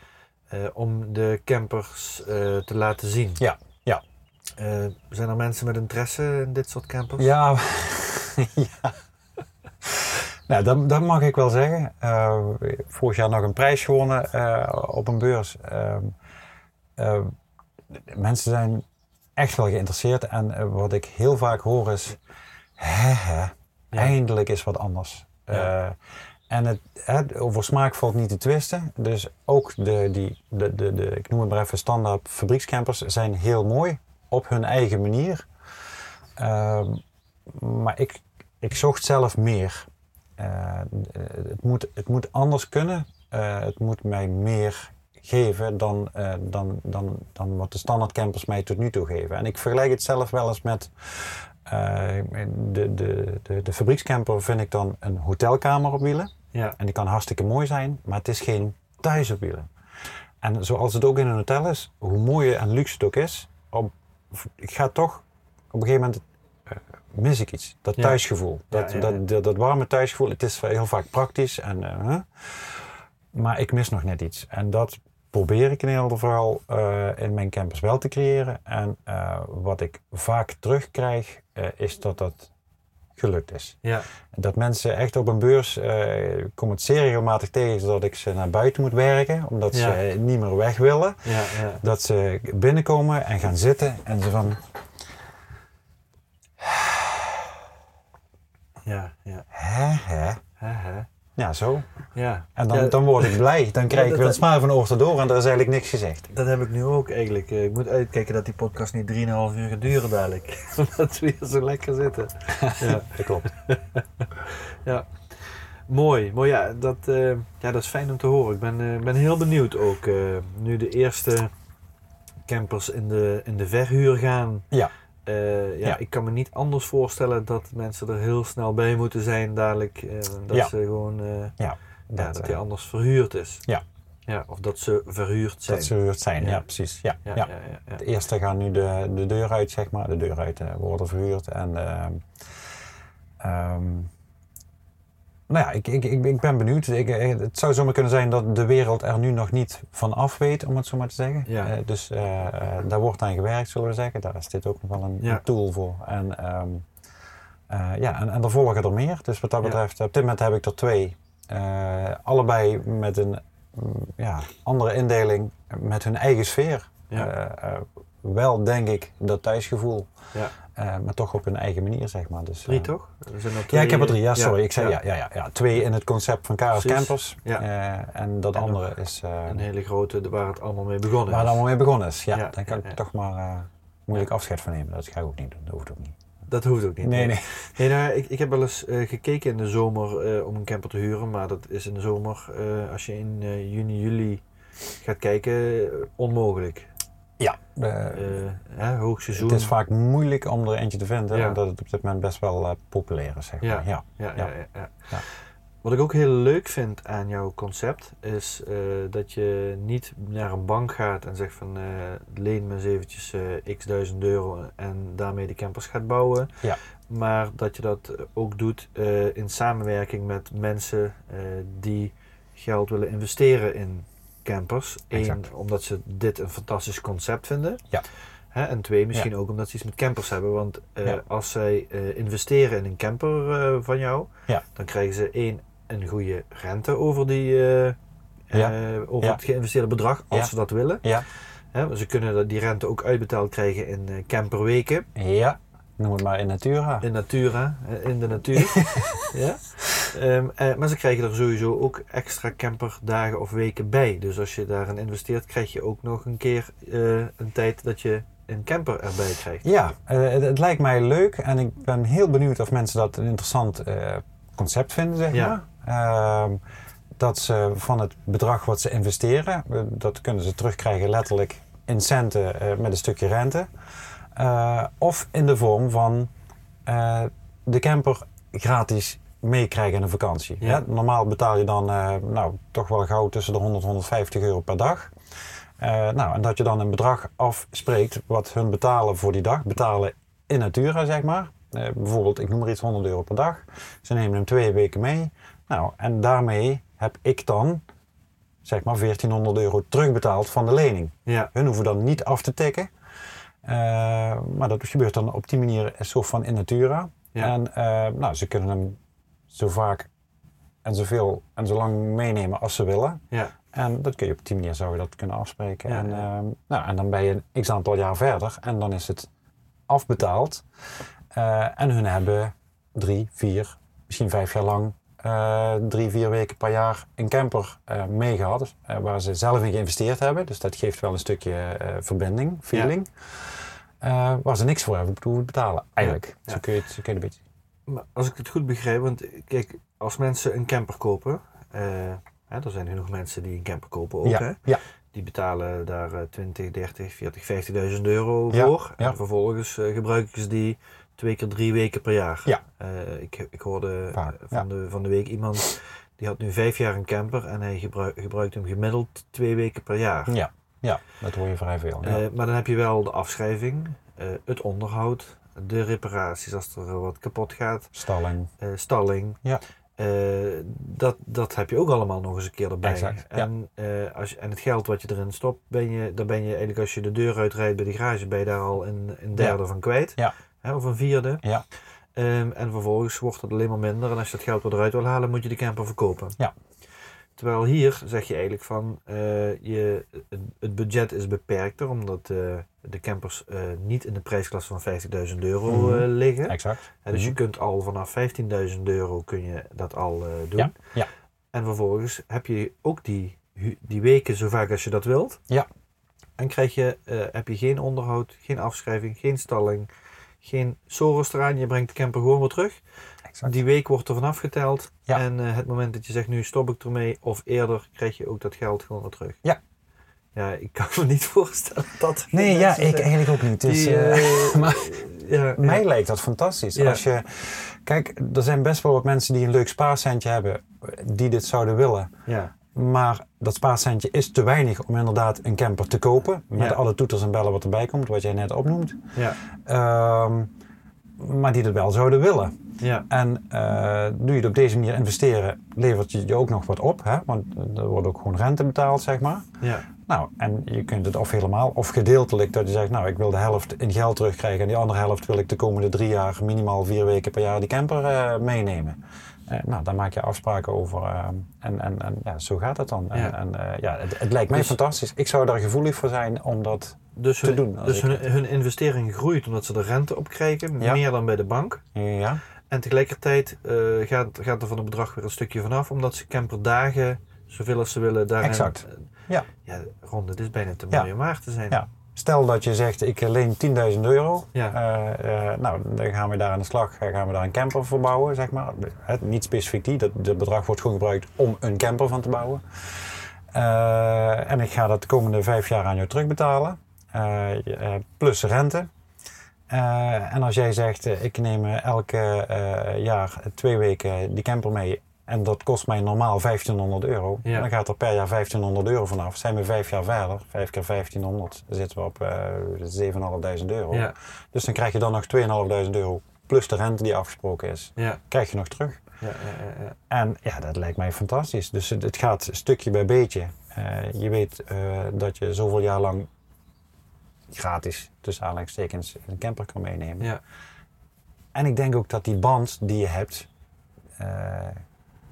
om de campers te laten zien. Ja, ja. Zijn er mensen met interesse in dit soort campers? Ja, ja. Nou, dat, dat mag ik wel zeggen. Eh, vorig jaar nog een prijs gewonnen eh, op een beurs. Ehm, eh, mensen zijn echt wel geïnteresseerd. En wat ik heel vaak hoor is... Hè, hè, eindelijk is wat anders. Ja. En het, hè, over smaak valt niet te twisten. Dus ook de, die, de, de, de, ik noem het maar even standaard fabriekscampers, zijn heel mooi op hun eigen manier. Ehm, maar ik, ik zocht zelf meer. Eh, het, moet, het moet anders kunnen. Eh, het moet mij meer geven dan, eh, dan, dan, dan wat de standaard campers mij tot nu toe geven. En ik vergelijk het zelf wel eens met de, de, de, de fabriekscamper vind ik dan een hotelkamer op wielen. Ja, En die kan hartstikke mooi zijn, maar het is geen thuis op wielen. En zoals het ook in een hotel is, hoe mooi en luxe het ook is, op, ik ga toch op een gegeven moment mis ik iets. Dat thuisgevoel. Dat. Dat, dat, dat warme thuisgevoel. Het is heel vaak praktisch. En, eh, maar ik mis nog net iets. En dat probeer ik in ieder geval eh, in mijn campus wel te creëren. En eh, wat ik vaak terugkrijg, is dat dat gelukt is. ja, Dat mensen echt op een beurs, ik kom het zeer regelmatig tegen, dat ik ze naar buiten moet werken, omdat Ja. ze niet meer weg willen. ja, ja. Dat ze binnenkomen en gaan zitten en ze van, ja, ja. hè, hè? Hè, hè. Ja, zo. Ja. En dan, Ja, dan word ik blij. Dan krijg ik weer een smaak van oor tot oor en er is eigenlijk niks gezegd. Dat heb ik nu ook eigenlijk. Eh, Ik moet uitkijken dat die podcast niet 3,5 uur gaat duren dadelijk. Omdat we hier zo lekker zitten. Ja, Dat klopt. ja. Mooi. Mooi ja dat, eh, ja, dat is fijn om te horen. Ik ben, eh, ben heel benieuwd ook. nu de eerste campers in de, in de verhuur gaan. Ja. Eh, ja, Ja. ik kan me niet anders voorstellen dat mensen er heel snel bij moeten zijn dadelijk. eh, dat Ja. ze gewoon, eh, ja, Dat, dat eh, hij anders verhuurd is. Ja. ja. Of dat ze verhuurd zijn. dat ze verhuurd zijn, ja, Ja. precies. Ja, ja, ja. ja, ja, ja. De eerste gaan nu de, de deur uit, zeg maar. De deur uit worden verhuurd. En ehm, ehm, nou ja, ik, ik, ik, ik ben benieuwd. Ik, eh, het zou zomaar kunnen zijn dat de wereld er nu nog niet van af weet, om het zo maar te zeggen. Ja. Eh, dus eh, daar wordt aan gewerkt, zullen we zeggen. Daar is dit ook nog wel een, Ja. tool voor. En, eh, ja, en, en er volgen er meer. Dus wat dat Ja. betreft, op dit moment heb ik er twee. Allebei met een mm, ja, andere indeling, met hun eigen sfeer. Ja. Wel denk ik dat thuisgevoel, Ja. Eh, maar toch op hun eigen manier, zeg maar. Dus, Drie eh, toch? Zijn er Ja, ik heb er drie. Ja, eh, sorry. Ik zei ja, ja, ja, ja. Twee in het concept van Karas Precies. Campers. Ja. En dat En andere is Een hele grote, waar het allemaal mee begonnen waar het is. allemaal mee begonnen is. Ja, Ja, daar kan ja, ik ja. toch maar moeilijk afscheid van nemen. Dat ga ik ook niet doen. Dat hoeft ook niet. Dat hoeft ook niet. Nee, nee. Nee, nou, ik, ik heb wel eens gekeken in de zomer om een camper te huren, maar dat is in de zomer, als je in juni, juli gaat kijken, onmogelijk. Ja, eh, Eh hè, hoogseizoen. het is vaak moeilijk om er eentje te vinden, Ja. omdat het op dit moment best wel eh, populair is, zeg maar. Ja. Ja. Ja, ja. Ja. Ja, ja. Ja. Wat ik ook heel leuk vind aan jouw concept is eh, dat je niet naar een bank gaat en zegt van eh, leen me eens eventjes eh, x duizend euro en daarmee de campers gaat bouwen. Ja. Maar dat je dat ook doet eh, in samenwerking met mensen eh, die geld willen investeren in campers. Eén, omdat ze dit een fantastisch concept vinden. Ja. Hè, en twee, misschien ook omdat ze iets met campers hebben. Want eh, Ja. als zij eh, investeren in een camper eh, van jou, Ja. dan krijgen ze één, een goede rente over, die, over het geïnvesteerde bedrag, als ze dat willen. Ja. Hè, ze kunnen die rente ook uitbetaald krijgen in camperweken, ja, noem het maar in Natura. in Natura, in de natuur. ja? Ehm, eh, maar ze krijgen er sowieso ook extra camperdagen of weken bij. Dus als je daarin investeert, krijg je ook nog een keer eh, een tijd dat je een camper erbij krijgt. Ja, eh, het, het lijkt mij leuk en ik ben heel benieuwd of mensen dat een interessant concept vinden, zeg Ja. maar. Ehm, dat ze van het bedrag wat ze investeren, dat kunnen ze terugkrijgen letterlijk in centen met een stukje rente. Of in de vorm van de camper gratis meekrijgen in een vakantie. Ja. Normaal betaal je dan eh, nou, toch wel gauw tussen de 100 en 150 euro per dag. Eh, nou, en dat je dan een bedrag afspreekt wat hun betalen voor die dag. Betalen in natura, zeg maar. Eh, bijvoorbeeld, ik noem maar iets 100 euro per dag. Ze nemen hem twee weken mee. Nou, en daarmee heb ik dan, zeg maar, 1400 euro terugbetaald van de lening. Ja, Hun hoeven dan niet af te tikken. Maar dat gebeurt dan op die manier een soort van in natura. Ja. En nou, ze kunnen hem zo vaak en zoveel en zo lang meenemen als ze willen. ja, En dat kun je op die manier zou je dat kunnen afspreken. Ja, en, ja. ehm, nou, en dan ben je een x aantal jaar verder en dan is het afbetaald. Eh, en hun hebben drie, vier, misschien vijf jaar lang eh, drie, vier weken per jaar een camper eh meegehad. eh, waar ze zelf in geïnvesteerd hebben. Dus dat geeft wel een stukje verbinding, feeling. Eh, waar ze niks voor hebben hoeven betalen, eigenlijk. Ja. Zo kun je het, zo kun je het een beetje. Maar als ik het goed begrijp, want kijk, als mensen een camper kopen, eh, hè, er zijn genoeg mensen die een camper kopen ook, hè? ja, Die betalen daar eh, 20, 30, 40, 50.000 euro Ja, voor. En vervolgens eh, gebruiken ze die twee keer drie weken per jaar. Ja. Eh, ik, ik hoorde Vaak, eh, van, de, van de week iemand die had nu vijf jaar een camper en hij gebruik, gebruikt hem gemiddeld twee weken per jaar. ja, ja, dat hoor je vrij veel. Eh, maar dan heb je wel de afschrijving, eh, het onderhoud, de reparaties als er wat kapot gaat, Stalling. eh, stalling. Ja. Eh, dat, dat heb je ook allemaal nog eens een keer erbij. Exact, en, eh, als je, en het geld wat je erin stopt, ben je, dan ben je eigenlijk als je de deur uitrijdt bij de garage, ben je daar al een, een derde van kwijt. Ja. Hè, of een vierde. Ja. Ehm, en vervolgens wordt het alleen maar minder. En als je dat geld weer eruit wil halen, moet je de camper verkopen. Ja. Terwijl hier zeg je eigenlijk van, eh, je, het, budget is beperkter, omdat eh, de campers eh, niet in de prijsklasse van 50.000 euro Mhm. liggen. Exact. Dus je Mhm. kunt al vanaf 15.000 euro kun je dat al doen. Ja, ja. En vervolgens heb je ook die, die weken zo vaak als je dat wilt. Ja. En krijg je, heb je geen onderhoud, geen afschrijving, geen stalling, geen Soros eraan. Je brengt de camper gewoon weer terug. Exact. Die week wordt er vanaf geteld. Ja. En eh, het moment dat je zegt, nu stop ik ermee, of eerder, krijg je ook dat geld gewoon weer terug. Ja. Ja, ik kan me niet voorstellen dat Nee, ja, ik eigenlijk ook niet. Dus, die, eh, eh, maar- Ja, ja. mij lijkt dat fantastisch. Ja. Als je, kijk, er zijn best wel wat mensen die een leuk spaarcentje hebben, die dit zouden willen. ja, Maar dat spaarcentje is te weinig om inderdaad een camper te kopen. Met alle toeters en bellen wat erbij komt, wat jij net opnoemt. ja, Ehm, maar die het wel zouden willen. ja, En eh, doe je het op deze manier investeren, levert je je ook nog wat op. Hè? Want er wordt ook gewoon rente betaald, zeg maar. ja, Nou, en je kunt het of helemaal of gedeeltelijk dat je zegt, nou, ik wil de helft in geld terugkrijgen en die andere helft wil ik de komende drie jaar minimaal vier weken per jaar die camper eh, meenemen. Eh, nou, daar maak je afspraken over eh, en, en, en ja, zo gaat het dan. Ja. En, en, eh, ja, het, het lijkt mij Dus- fantastisch. Ik zou daar gevoelig voor zijn om dat, Dus, te hun, doen dus hun, het- hun investering groeit omdat ze er rente op krijgen, Ja. meer dan bij de bank. ja, En tegelijkertijd gaat, gaat er van het bedrag weer een stukje vanaf, omdat ze camperdagen, zoveel als ze willen, daarin... Exact. Ja. Ja, Ron, dit is bijna te mooi om waar te zijn. Ja. Stel dat je zegt, ik leen 10.000 euro. Ja. Eh, eh, nou, dan gaan we daar aan de slag. eh, Gaan we daar een camper voor bouwen, zeg maar. Het, niet specifiek die, dat, dat bedrag wordt gewoon gebruikt om een camper van te bouwen. En ik ga dat de komende vijf jaar aan jou terugbetalen. Plus rente. En als jij zegt, ik neem elke jaar twee weken die camper mee en dat kost mij normaal 1500 euro, Ja. dan gaat er per jaar 1500 euro vanaf. Zijn we vijf jaar verder, vijf keer 1500, dan zitten we op eh 7500 euro. Ja, Dus dan krijg je dan nog 2500 euro plus de rente die afgesproken is, ja, krijg je nog terug. ja, ja, ja, ja. En ja, dat lijkt mij fantastisch. Dus het, het gaat stukje bij beetje. Eh, je weet eh, dat je zoveel jaar lang gratis, tussen aanhalingstekens, een camper kan meenemen. ja. En ik denk ook dat die band die je hebt,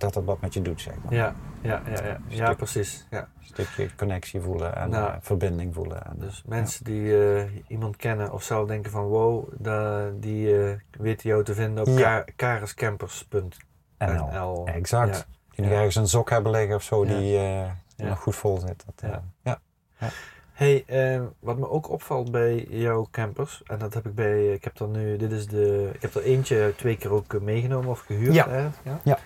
dat dat wat met je doet, zeg maar. Ja, ja, ja, ja. ja precies. Ja. Een stukje connectie voelen en Nou. eh, verbinding voelen. En, Dus mensen die eh, iemand kennen of zelf denken van wow, da, die eh, weten jou te vinden op Ja. kariscampers.nl. Exact. Ja. Die nog ergens een sok hebben liggen of zo die eh, nog goed vol zit. Dat, Ja. eh, ja. Hey, eh, wat me ook opvalt bij jouw campers, en dat heb ik bij, ik heb er nu, dit is de, ik heb er eentje twee keer ook eh, meegenomen of gehuurd. Ja. eigenlijk, ja. Ja.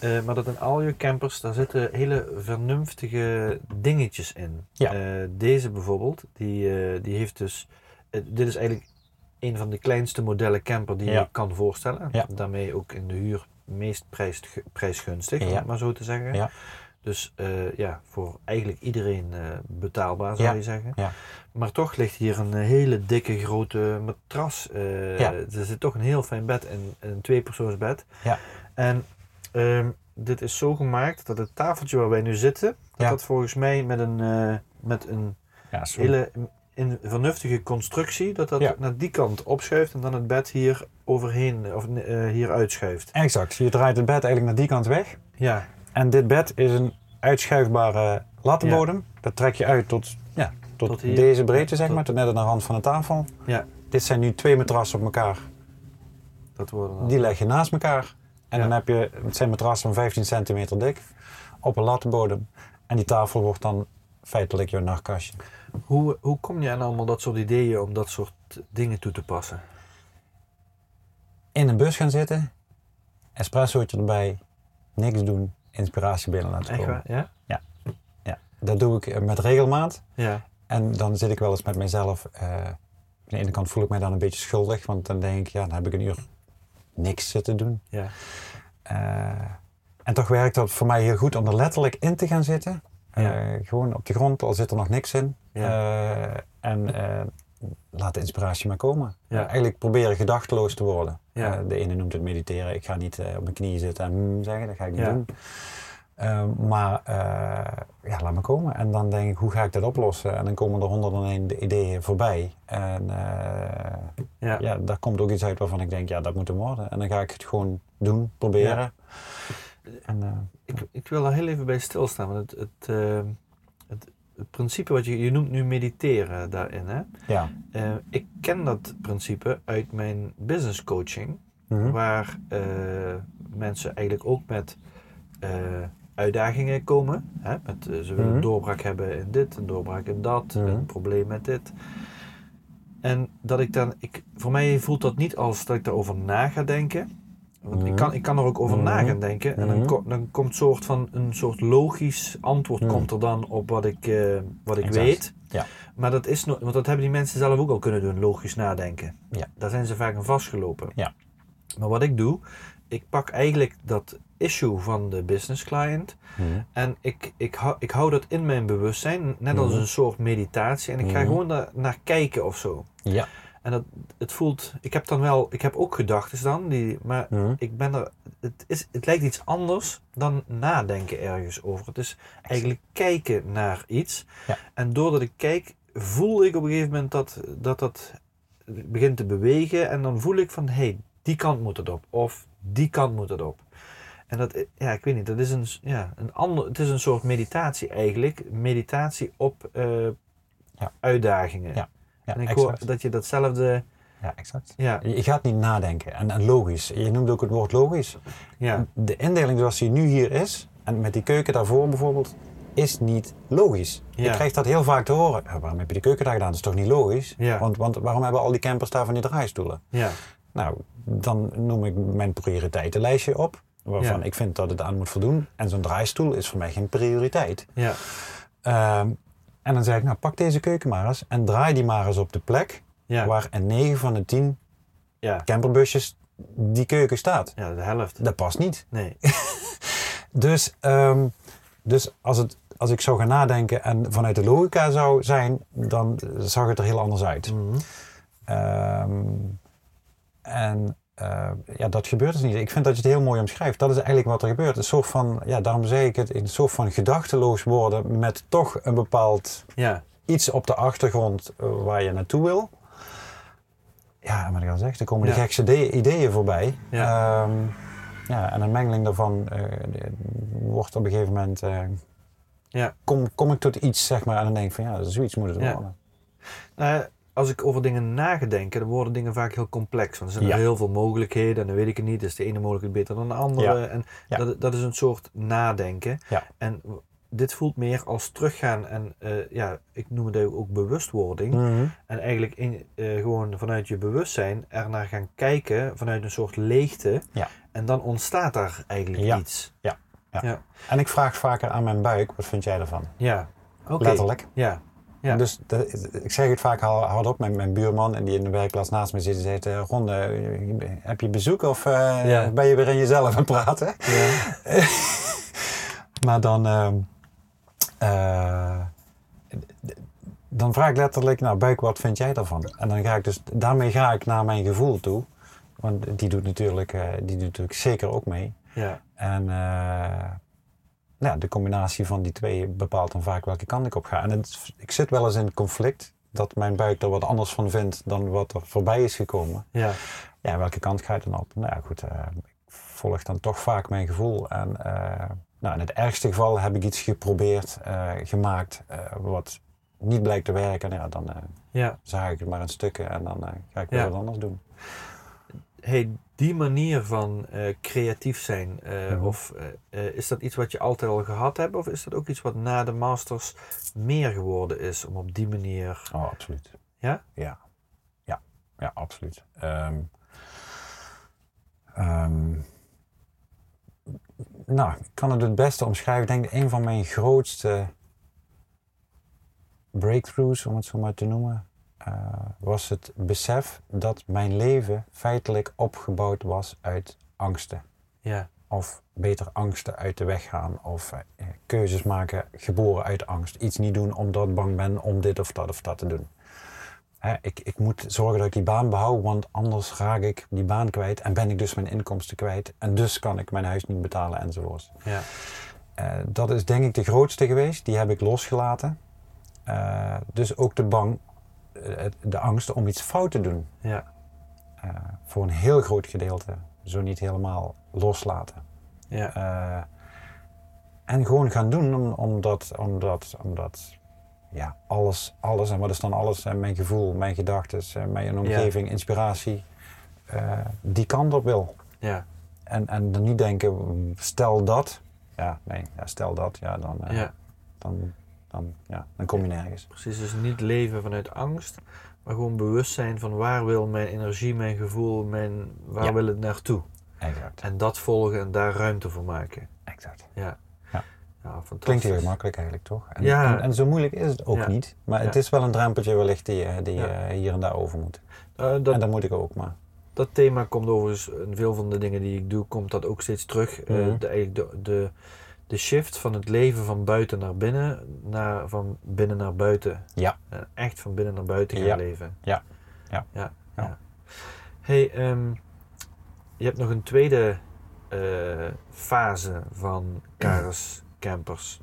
Eh, maar dat in al je campers, daar zitten hele vernuftige dingetjes in. Ja. Eh, deze bijvoorbeeld, die, eh, die heeft dus, dit is eigenlijk een van de kleinste modellen camper die Ja. je kan voorstellen. Ja. Daarmee ook in de huur meest prijs, prijsgunstig, om het maar zo te zeggen. Ja. Dus ja, voor eigenlijk iedereen betaalbaar zou je zeggen. Ja. Maar toch ligt hier een hele dikke grote matras. Ja. Er zit toch een heel fijn bed in, een tweepersoonsbed. Ja. En ehm, dit is zo gemaakt dat het tafeltje waar wij nu zitten, dat Ja. dat volgens mij met een, eh, met een Ja, hele in vernuftige constructie, dat dat Ja. naar die kant opschuift en dan het bed hier overheen, of eh, hier uitschuift. Exact. Je draait het bed eigenlijk naar die kant weg. Ja, En dit bed is een uitschuifbare lattenbodem. Dat trek je uit tot, ja, tot, Tot hier. deze breedte, zeg tot- maar, tot net aan de rand van de tafel. ja, Dit zijn nu twee matrassen op elkaar. dat worden dan. Die leg je naast elkaar. En Ja. dan heb je, het zijn matrassen van 15 centimeter dik, op een lattenbodem. En die tafel wordt dan feitelijk je nachtkastje. Hoe, hoe kom je aan allemaal dat soort ideeën om dat soort dingen toe te passen? In een bus gaan zitten, espressootje erbij, niks doen, inspiratie binnen laten Echt komen. waar? Ja? Ja, dat doe ik eh, met regelmaat. Ja. En dan zit ik wel eens met mezelf. eh, aan de ene kant voel ik mij dan een beetje schuldig, want dan denk ik, ja, dan heb ik een uur niks zitten doen. Ja. Eh, en toch werkt dat voor mij heel goed om er letterlijk in te gaan zitten. Eh, gewoon op de grond, al zit er nog niks in. Ja. Eh, en laat de inspiratie maar komen. Ja. Eigenlijk proberen gedachteloos te worden. Ja. De ene noemt het mediteren. Ik ga niet op mijn knieën zitten en mm zeggen, dat ga ik niet Ja. doen. Eh, maar eh, ja, laat me komen. En dan denk ik, hoe ga ik dat oplossen? En dan komen er honderden en ideeën voorbij. En eh, Ja. ja, daar komt ook iets uit waarvan ik denk, ja, dat moet hem worden. En dan ga ik het gewoon doen, proberen. En, eh, Ik, ik wil daar heel even bij stilstaan. Want het, het, eh, het, het principe wat je, je noemt nu mediteren daarin. Hè? ja. Ik ken dat principe uit mijn business coaching. Mhm. Waar mensen eigenlijk ook met uitdagingen komen. Hè? Met, eh, ze willen Mhm. een doorbraak hebben in dit, een doorbraak in dat, Mhm. een probleem met dit. En dat ik dan, ik, voor mij voelt dat niet als dat ik daarover na ga denken. Want ik, Mhm. kan, ik kan er ook over na Mhm. gaan denken. En dan, Mhm. ko- dan komt soort van een soort logisch antwoord Mhm. komt er dan op wat ik, eh, wat ik Exact. weet. Ja. Maar dat is nog, want dat hebben die mensen zelf ook al kunnen doen, logisch nadenken. Ja. Daar zijn ze vaak aan vastgelopen. Ja. Maar wat ik doe, ik pak eigenlijk dat issue van de business client Mhm. en ik, ik, hou, ik hou dat in mijn bewustzijn, net als Mhm. een soort meditatie. En ik ga Mhm. gewoon daar naar kijken of zo. Ja. En dat, het voelt, ik heb dan wel, ik heb ook gedachten dan, die, maar ik ben er, het, is, het lijkt iets anders dan nadenken ergens over. Het is eigenlijk kijken naar iets. Ja. En doordat ik kijk, voel ik op een gegeven moment dat dat, dat begint te bewegen. En dan voel ik van, hé, hey, die kant moet het op. Of die kant moet het op. En dat, ja, ik weet niet, dat is een, ja, een ander, het is een soort meditatie eigenlijk. Meditatie op eh, Ja. uitdagingen. Ja. Ja, en ik hoor dat je datzelfde, Ja, exact. ja, Je gaat niet nadenken. En, en logisch. Je noemt ook het woord logisch. ja, De indeling zoals die nu hier is, en met die keuken daarvoor bijvoorbeeld, is niet logisch. Je Ja. krijgt dat heel vaak te horen. "Ja, waarom heb je die keuken daar gedaan? Dat is toch niet logisch? Ja. Want, want waarom hebben al die campers daar van die draaistoelen? ja, Nou, dan noem ik mijn prioriteitenlijstje op, waarvan ik vind dat het aan moet voldoen. En zo'n draaistoel is voor mij geen prioriteit. ja, Ehm, en dan zeg ik, nou pak deze keuken maar eens en draai die maar eens op de plek ja, waar in 9 van de 10 ja, camperbusjes die keuken staat. ja, de helft. Dat past niet. Nee, Dus, ehm, dus als, het, als ik zou gaan nadenken en vanuit de logica zou zijn, dan zag het er heel anders uit. Ehm, en eh, ja, dat gebeurt dus niet. Ik vind dat je het heel mooi omschrijft. Dat is eigenlijk wat er gebeurt. Een soort van, ja, daarom zeg ik het, een soort van gedachteloos worden met toch een bepaald ja, iets op de achtergrond eh, waar je naartoe wil. Ja, maar ik al zeg, er komen de Ja. gekste de- ideeën voorbij. Ja. Ehm, ja, en een mengeling daarvan eh, wordt op een gegeven moment... Ja. kom, kom ik tot iets, zeg maar, en dan denk ik van ja, zoiets moet het Ja. worden. Nou, als ik over dingen nagedenken, dan worden dingen vaak heel complex. Want er zijn Ja. heel veel mogelijkheden en dan weet ik het niet. Is de ene mogelijkheid beter dan de andere? Ja. En Ja. dat, dat is een soort nadenken. En dit voelt meer als teruggaan en eh, ja, ik noem het ook bewustwording. Mhm. En eigenlijk in, eh, gewoon vanuit je bewustzijn er naar gaan kijken vanuit een soort leegte. En dan ontstaat daar eigenlijk iets. Ja. Ja. Ja. En ik vraag vaker aan mijn buik, wat vind jij ervan? Ja. Oké. Letterlijk. Ja. Ja. Dus de- ik zeg het vaak hard- hardop. Mijn, mijn buurman en die in de werkplaats naast me zit, die zegt, eh, Ron, eh, heb je bezoek of eh, Ja. ben je weer in jezelf aan het praten? Ja. Maar dan, ehm, eh, dan vraag ik letterlijk, nou buik, wat vind jij daarvan? En dan ga ik dus, daarmee ga ik naar mijn gevoel toe. Want die doet natuurlijk, die doet natuurlijk zeker ook mee. ja. En ja, de combinatie van die twee bepaalt dan vaak welke kant ik op ga. En het, ik zit wel eens in conflict dat mijn buik er wat anders van vindt dan wat er voorbij is gekomen. ja. Ja, welke kant ga je dan op? Nou ja, goed, eh, ik volg dan toch vaak mijn gevoel. En eh, nou, in het ergste geval heb ik iets geprobeerd, eh, gemaakt, wat niet blijkt te werken. Nou ja, dan ja. zaag ik het maar in stukken en dan ga ik weer Ja. wat anders doen. hey, die manier van eh, creatief zijn, eh, Mhm. of eh, is dat iets wat je altijd al gehad hebt, of is dat ook iets wat na de masters meer geworden is om op die manier. Oh, absoluut. Ja? Ja, ja, ja absoluut. Ehm, ehm, nou, ik kan het het beste omschrijven. Ik denk een van mijn grootste breakthroughs, om het zo maar te noemen, was het besef dat mijn leven feitelijk opgebouwd was uit angsten. Ja, Of beter angsten uit de weg gaan. Of eh, keuzes maken geboren uit angst. Iets niet doen omdat ik bang ben om dit of dat of dat te doen. Hè, ik, ik moet zorgen dat ik die baan behoud, want anders raak ik die baan kwijt en ben ik dus mijn inkomsten kwijt. En dus kan ik mijn huis niet betalen enzovoorts. ja, Eh, dat is denk ik de grootste geweest. Die heb ik losgelaten. Eh, dus ook de bang, eh, de angst om iets fout te doen. ja, Eh, voor een heel groot gedeelte, zo niet helemaal, loslaten. ja, Eh, en gewoon gaan doen om- omdat, omdat, omdat ja, alles, alles, en wat is dan alles? Mijn gevoel, mijn gedachten, mijn omgeving, inspiratie, eh, die kant op wil. ja, En, en dan niet denken, stel dat. Ja, nee, ja, stel dat, ja, dan, ja. dan, dan, ja, dan kom je nergens. Precies, dus niet leven vanuit angst, maar gewoon bewust zijn van waar wil mijn energie, mijn gevoel, mijn, waar Ja. wil het naartoe. Exact. En dat volgen en daar ruimte voor maken. exact. Ja. Ja. Klinkt heel makkelijk eigenlijk, toch? En, Ja. en, en zo moeilijk is het ook niet. Maar het is wel een drempeltje wellicht die, je- die je Ja. hier en daar over moet. Eh, En dat, dat moet ik ook, maar... dat thema komt overigens, in veel van de dingen die ik doe, komt dat ook steeds terug. Eh, Mhm. de, eigenlijk de, de, de shift van het leven van buiten naar binnen, naar, van binnen naar buiten. Ja. Eh, echt van binnen naar buiten gaan Ja. leven. Ja. Ja. ja, Ja. ja. Hey, ehm, je hebt nog een tweede eh, fase van Karis Campers.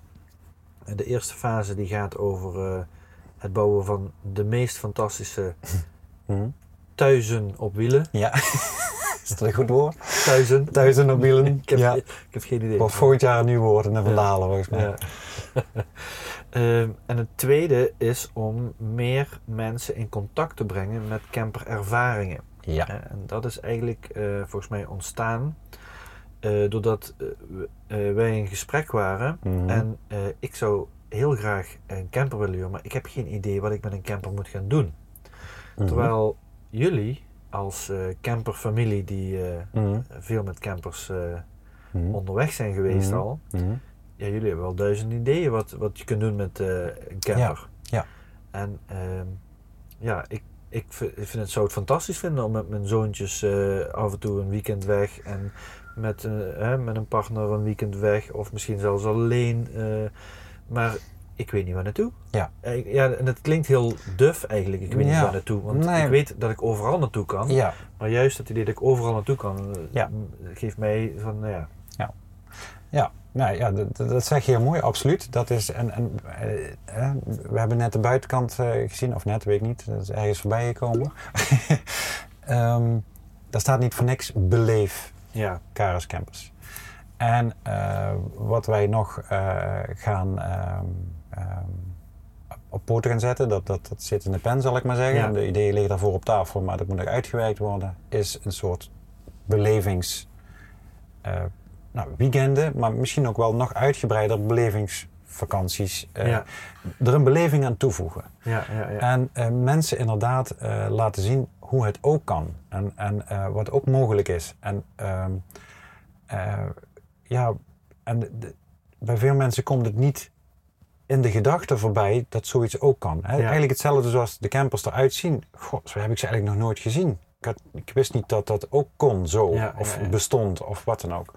De eerste fase die gaat over eh, het bouwen van de meest fantastische Thuizen op wielen. Ja. is dat een goed woord? Thuizen. Thuizen op wielen. Ik heb, ja. ik heb geen idee. Wordt volgend jaar een nieuw woord en vandalen volgens mij. Ja. Ehm, en het tweede is om meer mensen in contact te brengen met camperervaringen. Ja. Eh, en dat is eigenlijk eh, volgens mij ontstaan eh, doordat wij in gesprek waren. Mhm. En ik zou heel graag een camper willen huren, maar ik heb geen idee wat ik met een camper moet gaan doen. Mhm. Terwijl jullie als eh, camperfamilie die eh, Mhm. veel met campers eh, Mhm. onderweg zijn geweest Mhm. al, ja, jullie hebben wel duizend ideeën wat, wat je kunt doen met een camper. ja. En ehm, ja, ik, ik vind het, zou het fantastisch vinden om met mijn zoontjes af en toe een weekend weg en met, hè, met een partner een weekend weg of misschien zelfs alleen. maar ik weet niet waar naartoe. Ja. Eh, ja, en het klinkt heel duf eigenlijk. Ik weet niet Ja. waar naartoe. Want Nee. ik weet dat ik overal naartoe kan. Ja. Maar juist het idee dat ik overal naartoe kan, eh, Ja. geeft mij van, nou ja, Ja, nou ja, dat, dat- dat zeg je heel mooi, absoluut. Dat is, en, en, eh, we hebben net de buitenkant eh, gezien, of net, weet ik niet, dat is ergens voorbij gekomen. Ehm, daar staat niet voor niks beleef ja, Karis Campus. En wat wij nog gaan ehm, ehm, op poten gaan zetten, dat, dat, dat zit in de pen zal ik maar zeggen. Ja. De ideeën liggen daarvoor op tafel, maar dat moet nog uitgewerkt worden. Is een soort belevings eh, nou, weekenden, maar misschien ook wel nog uitgebreider belevingsvakanties. eh, ja, Er een beleving aan toevoegen. ja, ja, ja. En eh, mensen inderdaad laten zien hoe het ook kan. En, en wat ook mogelijk is. En ehm, eh, ja, en de- bij veel mensen komt het niet in de gedachte voorbij dat zoiets ook kan. Hè? Ja. Eigenlijk hetzelfde zoals de campers eruit zien. Goh, zo heb ik ze eigenlijk nog nooit gezien. Ik, had, ik wist niet dat dat ook kon zo. Ja, of ja, bestond of wat dan ook.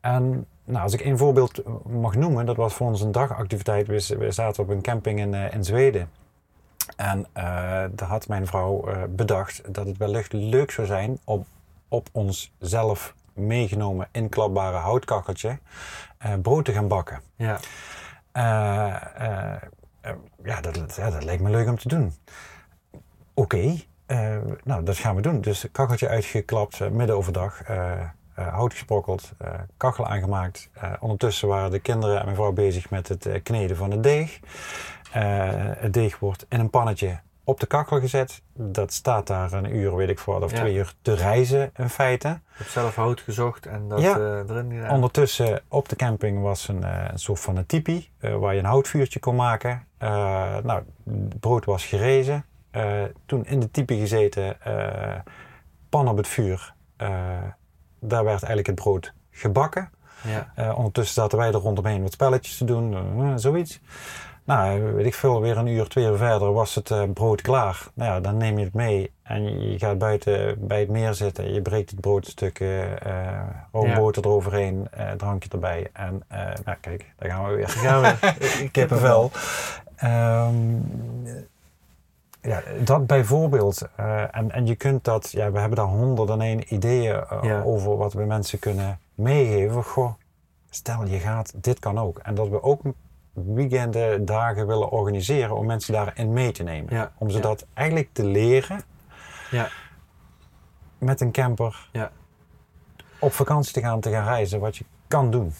En nou, als ik een voorbeeld mag noemen, dat was voor ons een dagactiviteit. We, we zaten op een camping in, eh, in Zweden. En eh, daar had mijn vrouw eh, bedacht dat het wellicht leuk zou zijn om op ons zelf meegenomen inklapbare houtkacheltje eh, brood te gaan bakken. ja. Eh, eh, ja, dat, ja, dat lijkt me leuk om te doen. Oké, eh, nou dat gaan we doen. Dus kacheltje uitgeklapt, midden overdag, hout gesprokkeld, kachel aangemaakt. Ondertussen waren de kinderen en mijn vrouw bezig met het kneden van het deeg. Het deeg wordt in een pannetje op de kachel gezet. Dat staat daar een uur, weet ik voor, of Ja. twee uur te rijzen in feite. Ik heb zelf hout gezocht en dat Ja. eh, erin gedaan. Ondertussen op de camping was een, eh, een soort van een tipi eh, waar je een houtvuurtje kon maken. Nou, het brood was gerezen. Toen in de tipi gezeten, pan op het vuur. Daar werd eigenlijk het brood gebakken. ja. Ondertussen zaten wij er rondomheen wat spelletjes te doen, zoiets. Nou, weet ik veel, weer een uur, twee uur verder was het eh, brood klaar. Nou ja, dan neem je het mee en je gaat buiten bij het meer zitten. Je breekt het broodstukken, eh roomboter eroverheen, eh, drankje erbij. En nou kijk, daar gaan we weer. Gaan we. Kippenvel. Ehm, ja, dat bijvoorbeeld. en, en je kunt dat, ja, we hebben daar honderden en één ideeën Ja. over wat we mensen kunnen meegeven. Goh, stel je gaat, dit kan ook. En dat we ook weekenden, dagen willen organiseren om mensen daarin mee te nemen. Ja, Om ze ja. dat eigenlijk te leren Ja, met een camper ja. op vakantie te gaan, te gaan reizen, wat je kan doen.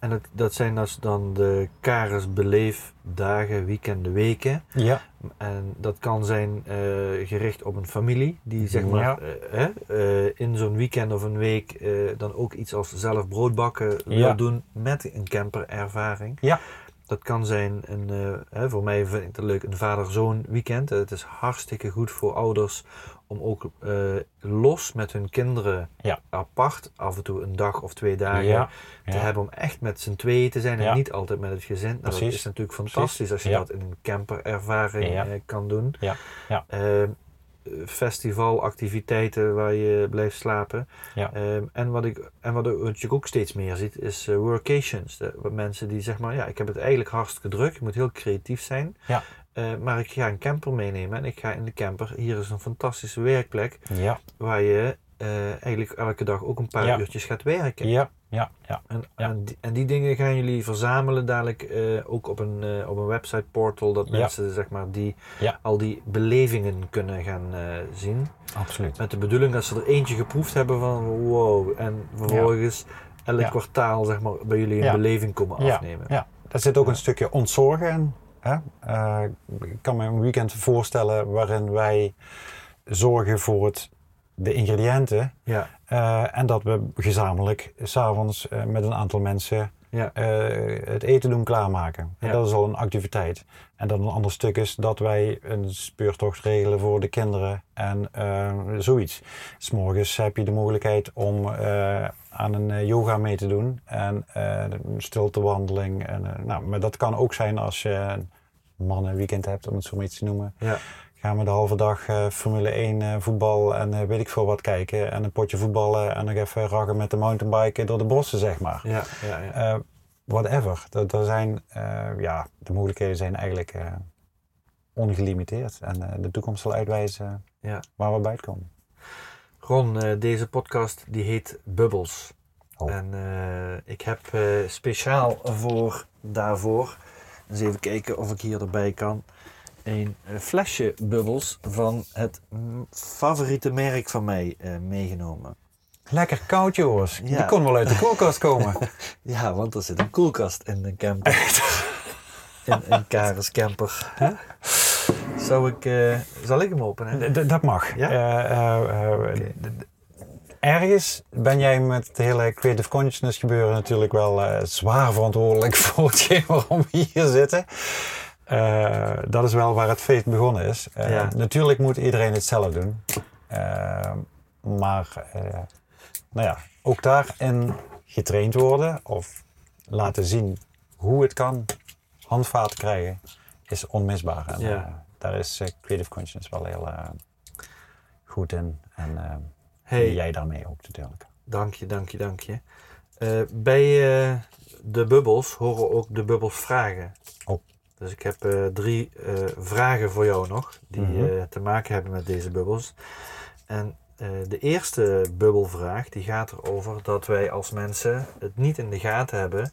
En dat, dat zijn dus dan de Karis beleefdagen, weekenden, weken. Ja, En dat kan zijn eh, gericht op een familie die zeg maar eh, eh, in zo'n weekend of een week dan ook iets als zelf brood bakken wil doen met een camperervaring. Ja. Dat kan zijn, een, eh, hè, voor mij vind ik het leuk, een vader-zoon weekend. Het is hartstikke goed voor ouders om ook eh, los met hun kinderen Ja. apart, af en toe een dag of twee dagen, Ja, te ja. hebben om echt met z'n tweeën te zijn en niet altijd met het gezin. Nou, dat is natuurlijk fantastisch als je dat in een camperervaring Ja. eh, kan doen. Ja. Festivalactiviteiten waar je blijft slapen. Ja. Ehm, en wat, ik, en wat, ik- wat je ook steeds meer ziet, is eh, workations. De, wat mensen die zeg maar, ja, ik heb het eigenlijk hartstikke druk, ik moet heel creatief zijn. Ja. Eh, maar ik ga een camper meenemen en ik ga in de camper. Hier is een fantastische werkplek Ja, waar je eh, eigenlijk elke dag ook een paar Ja. uurtjes gaat werken. ja, ja, ja. En, Ja. en, die, en die dingen gaan jullie verzamelen dadelijk eh, ook op een, eh, op een website portal, dat Ja. mensen zeg maar, die, Ja. al die belevingen kunnen gaan eh, zien. absoluut. Met de bedoeling dat ze er eentje geproefd hebben van wow. En vervolgens elk kwartaal zeg maar, bij jullie een beleving komen afnemen. Ja, daar zit ook een stukje ontzorgen in. Hè? Ik kan me een weekend voorstellen waarin wij zorgen voor het, de ingrediënten. Ja. Eh, en dat we gezamenlijk s'avonds eh met een aantal mensen Ja. eh, het eten doen klaarmaken. En dat is al een activiteit. En dan een ander stuk is dat wij een speurtocht regelen voor de kinderen en zoiets. S'morgens heb je de mogelijkheid om aan een yoga mee te doen en een stiltewandeling. En, nou, maar dat kan ook zijn als je een mannenweekend hebt, om het zo maar iets te noemen. Ja. Gaan we de halve dag eh, Formule 1 eh, voetbal en eh, weet ik veel wat kijken. En een potje voetballen en nog even raggen met de mountainbiken door de bossen, zeg maar. Ja, ja, ja. Whatever. Er zijn, ja, de mogelijkheden zijn eigenlijk ongelimiteerd. En de toekomst zal uitwijzen Ja. waar we bij komen. Ron, deze podcast die heet Bubbles. Oh. En ik heb speciaal voor daarvoor, eens even kijken of ik hier erbij kan, een flesje bubbels van het favoriete merk van mij eh, meegenomen. Lekker koud, jongens. Ja. Die kon wel uit de koelkast komen. Ja, want er zit een koelkast in een camper. In een Karis camper. Zou ik, eh, zal ik hem openen? D- dat mag. Ja? Eh, ergens ben jij met het hele creative consciousness gebeuren natuurlijk wel zwaar verantwoordelijk voor hetgeen waarom we hier zitten. Eh, dat is wel waar het feest begonnen is. Eh, Ja. Natuurlijk moet iedereen het zelf doen. Eh, maar nou ja, ook daarin getraind worden of laten zien hoe het kan, handvaten krijgen, is onmisbaar. En, Ja. daar is Creative Consciousness wel heel goed in. En Hey, jij daarmee ook natuurlijk. dank je, dank je, dank je. Bij de bubbels horen ook de bubbels vragen. Oh. Dus ik heb eh, drie eh, vragen voor jou nog, die Mhm. eh, te maken hebben met deze bubbels. En de eerste bubbelvraag die gaat erover dat wij als mensen het niet in de gaten hebben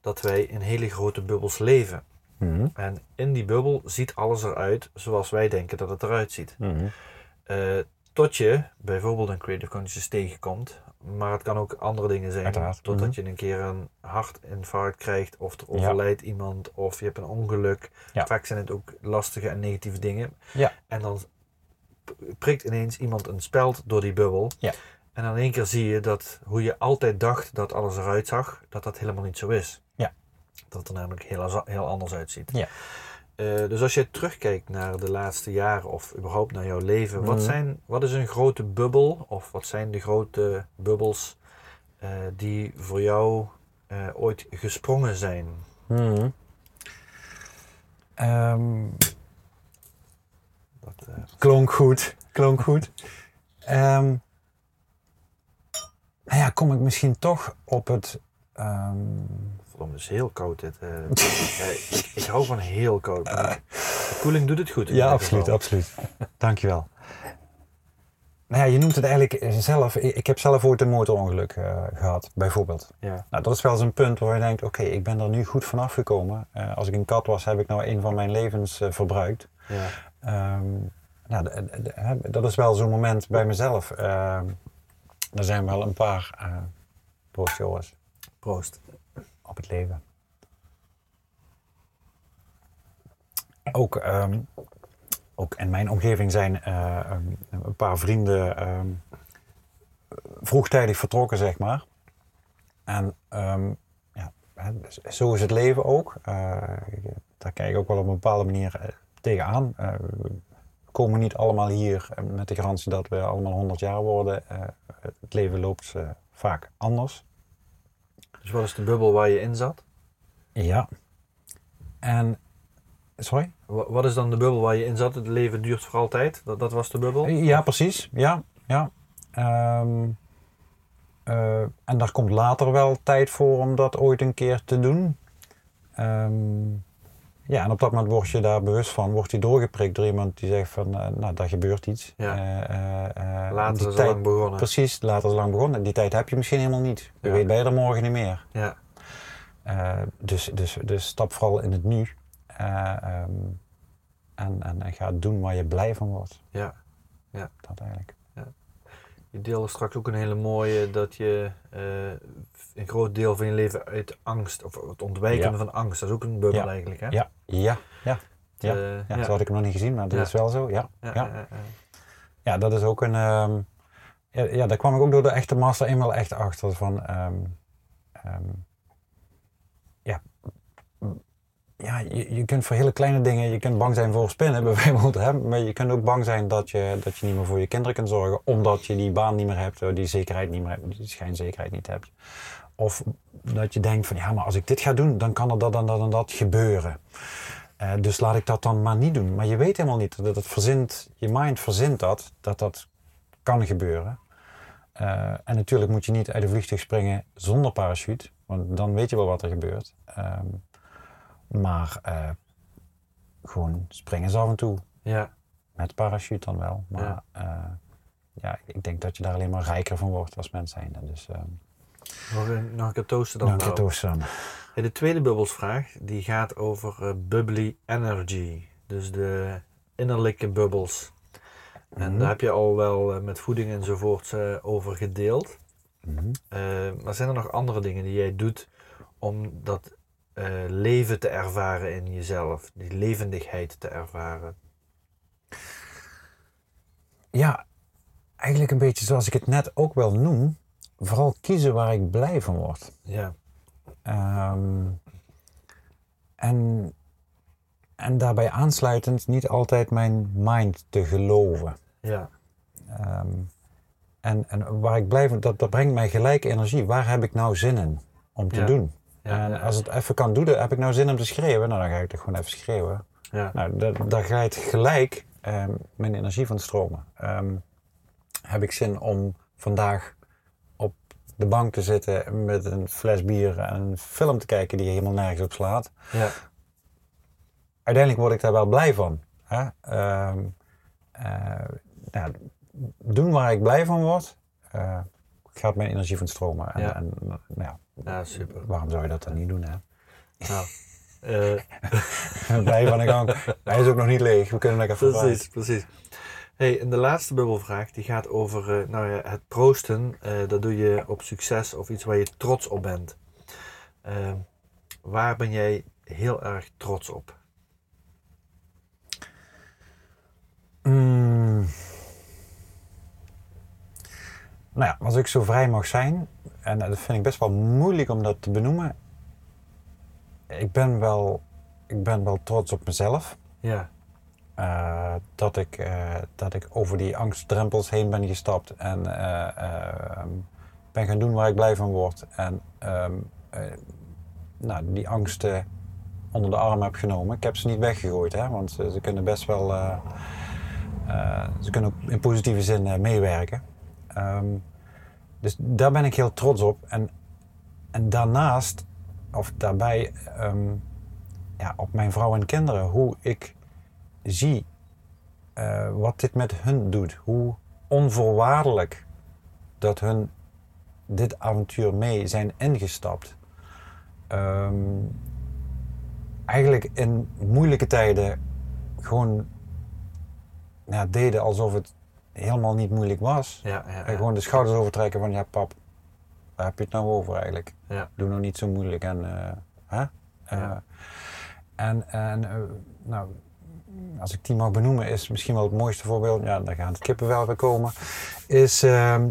dat wij in hele grote bubbels leven. Mhm. En in die bubbel ziet alles eruit zoals wij denken dat het eruit ziet. Mhm. Tot je bijvoorbeeld een creative consciousness tegenkomt. Maar het kan ook andere dingen zijn. Uiteraard. Totdat Mhm. je een keer een hartinfarct krijgt. Of er overlijdt iemand. Of je hebt een ongeluk. Ja. Vaak zijn het ook lastige en negatieve dingen. Ja. En dan prikt ineens iemand een speld door die bubbel. Ja. En dan in één keer zie je dat hoe je altijd dacht dat alles eruit zag. Dat dat helemaal niet zo is. Ja. Dat het er namelijk heel, heel anders uitziet. Ja. Eh, dus als je terugkijkt naar de laatste jaren of überhaupt naar jouw leven, wat, Mhm. zijn, wat is een grote bubbel of wat zijn de grote bubbels eh, die voor jou eh, ooit gesprongen zijn? Dat, eh, klonk goed. Klonk goed. Ehm, nou ja, kom ik misschien toch op het. ehm, verdomme, het is heel koud dit. Ja, ik, ik hou van heel koud. De koeling doet het goed. Ja, absoluut, geval. absoluut. Dankjewel. Nou ja, je noemt het eigenlijk zelf. Ik heb zelf ooit een motorongeluk eh, gehad, bijvoorbeeld. Ja, Nou, dat is wel eens een punt waar je denkt, oké, ik ben er nu goed vanaf gekomen. Eh, als ik een kat was, heb ik nou een van mijn levens verbruikt. ja, Ehm, nou, dat is wel zo'n moment bij mezelf. Ehm, er zijn wel een paar uh, broodjo's proost. Het leven. Ook, ehm, ook in mijn omgeving zijn eh, een- een paar vrienden ehm, vroegtijdig vertrokken, zeg maar. En ehm, ja, hè, zo is het leven ook. Eh, daar kijk ik ook wel op een bepaalde manier eh, tegenaan. Eh, komen niet allemaal hier met de garantie dat we allemaal 100 jaar worden. Het leven loopt vaak anders. Dus wat is de bubbel waar je in zat? Ja. En, sorry? Wa- Wat is dan de bubbel waar je in zat? Het leven duurt voor altijd. Dat, dat was de bubbel? Ja, precies. Ja, ja. Ehm, eh, en daar komt later wel tijd voor om dat ooit een keer te doen. Ehm, ja, en op dat moment word je daar bewust van. Wordt je doorgeprikt door iemand die zegt van, eh, nou, daar gebeurt iets. Ja. Eh, Later die is tijd- lang begonnen. Precies, later is lang begonnen. Die tijd heb je misschien helemaal niet. Je Ja. weet bij je er morgen niet meer. Ja, dus, dus, dus stap vooral in het nu. Eh, ehm, en, en, en ga doen waar je blij van wordt. ja. Dat eigenlijk. Je deelde straks ook een hele mooie dat je een groot deel van je leven uit angst, of het ontwijken Ja. van angst, dat is ook een bubbel eigenlijk. Hè? Ja, ja, ja. Het, ja. eh, Ja, zo had ik hem nog niet gezien, maar dat is wel zo. Ja, ja, ja. dat is ook een. ehm, ja, daar kwam ik ook door de echte master eenmaal echt achter. Van, ehm, ehm, ja, ja je, je kunt voor hele kleine dingen, je kunt bang zijn voor spinnen bijvoorbeeld, hè, maar je kunt ook bang zijn dat je, dat je niet meer voor je kinderen kunt zorgen, omdat je die baan niet meer hebt, of die zekerheid niet meer hebt, die schijnzekerheid niet hebt. Of dat je denkt van ja, maar als ik dit ga doen, dan kan er dat en dat en dat gebeuren. Eh, dus laat ik dat dan maar niet doen. Maar je weet helemaal niet dat het verzint, je mind verzint dat, dat dat kan gebeuren. Eh, en natuurlijk moet je niet uit de vliegtuig springen zonder parachute, want dan weet je wel wat er gebeurt. Ehm, maar eh, gewoon springen ze af en toe. ja. Met parachute dan wel. Maar Ja. ik denk dat je daar alleen maar rijker van wordt als mens zijnde. Dus ehm Nog, een, nog een keer toasten dan. toch Sam. Hey, de tweede bubbelsvraag die gaat over eh, bubbly energy. Dus de innerlijke bubbels. En Mhm. daar heb je al wel eh, met voeding enzovoort eh, over gedeeld. Mhm. Maar zijn er nog andere dingen die jij doet om dat leven te ervaren in jezelf? Die levendigheid te ervaren? Ja, eigenlijk een beetje zoals ik het net ook wel noem. Vooral kiezen waar ik blij van word. Ja, Ehm, en, en daarbij aansluitend niet altijd mijn mind te geloven. ja, Ehm, en, en waar ik blij van, dat, dat brengt mij gelijk energie. Waar heb ik nou zin in om te Ja. doen? ja, en ja, als het even kan doen, heb ik nou zin om te schreeuwen? Nou, dan ga ik toch gewoon even schreeuwen. ja, Nou, da- daar glijdt gelijk ehm, mijn energie van stromen. Heb ik zin om vandaag de bank te zitten met een fles bier en een film te kijken die helemaal nergens op slaat? ja, Uiteindelijk word ik daar wel blij van. Hè? Ehm, eh, nou, doen waar ik blij van word, eh, gaat mijn energie van stromen. En, Ja. en, nou ja, ja, super. waarom zou je dat dan niet doen? Hè? Nou, eh, blij van de gang. Hij is ook nog niet leeg. We kunnen lekker voorbij. Precies, precies. Hey, en de laatste bubbelvraag die gaat over eh, nou ja, het proosten. eh, dat doe je op succes of iets waar je trots op bent. Eh, waar ben jij heel erg trots op? Mm. Nou ja, als ik zo vrij mag zijn, en dat vind ik best wel moeilijk om dat te benoemen. Ik ben wel, ik ben wel trots op mezelf. Ja, Eh, dat, ik, eh, dat ik over die angstdrempels heen ben gestapt en eh, eh, ben gaan doen waar ik blij van word. En ehm, eh, nou, die angsten onder de arm heb genomen. Ik heb ze niet weggegooid, hè, want ze, kunnen best wel. ze kunnen ook in positieve zin meewerken. Ehm, dus daar ben ik heel trots op. En, en daarnaast, of daarbij, ehm, ja, op mijn vrouw en kinderen, hoe ik zie eh, wat dit met hun doet. Hoe onvoorwaardelijk dat hun dit avontuur mee zijn ingestapt. Ehm, eigenlijk in moeilijke tijden gewoon ja, deden alsof het helemaal niet moeilijk was. ja, ja. En gewoon de schouders overtrekken van ja pap, waar heb je het nou over eigenlijk? Doe nou niet zo moeilijk en eh, hè? Eh, Ja. en en nou, als ik die mag benoemen, is misschien wel het mooiste voorbeeld, ja, daar gaan het kippenvel weer komen, is ehm,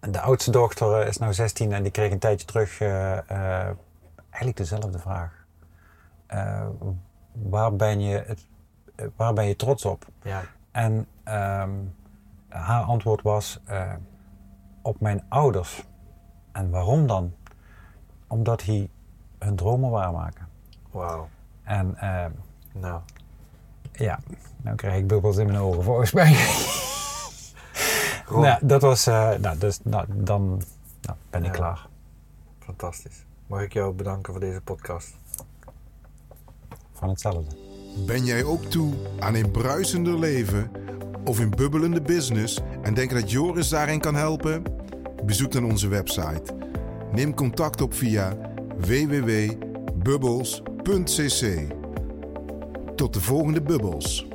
de oudste dochter eh, is nou 16 en die kreeg een tijdje terug eh, eh, eigenlijk dezelfde vraag. Waar, ben je het, waar ben je trots op? ja, En ehm, haar antwoord was op mijn ouders. En waarom dan? Omdat die hun dromen waarmaken. Wauw. En ehm, Nou, ja, nou krijg ik bubbels in mijn ogen volgens mij. Nou, dat was, eh, nou, dus, nou, dan nou, ben ik Ja. klaar. fantastisch. Mag ik jou bedanken voor deze podcast? Van hetzelfde. Ben jij ook toe aan een bruisender leven of een bubbelende business en denk dat Joris daarin kan helpen? Bezoek dan onze website. Neem contact op via www.bubbles.cc. Tot de volgende bubbels.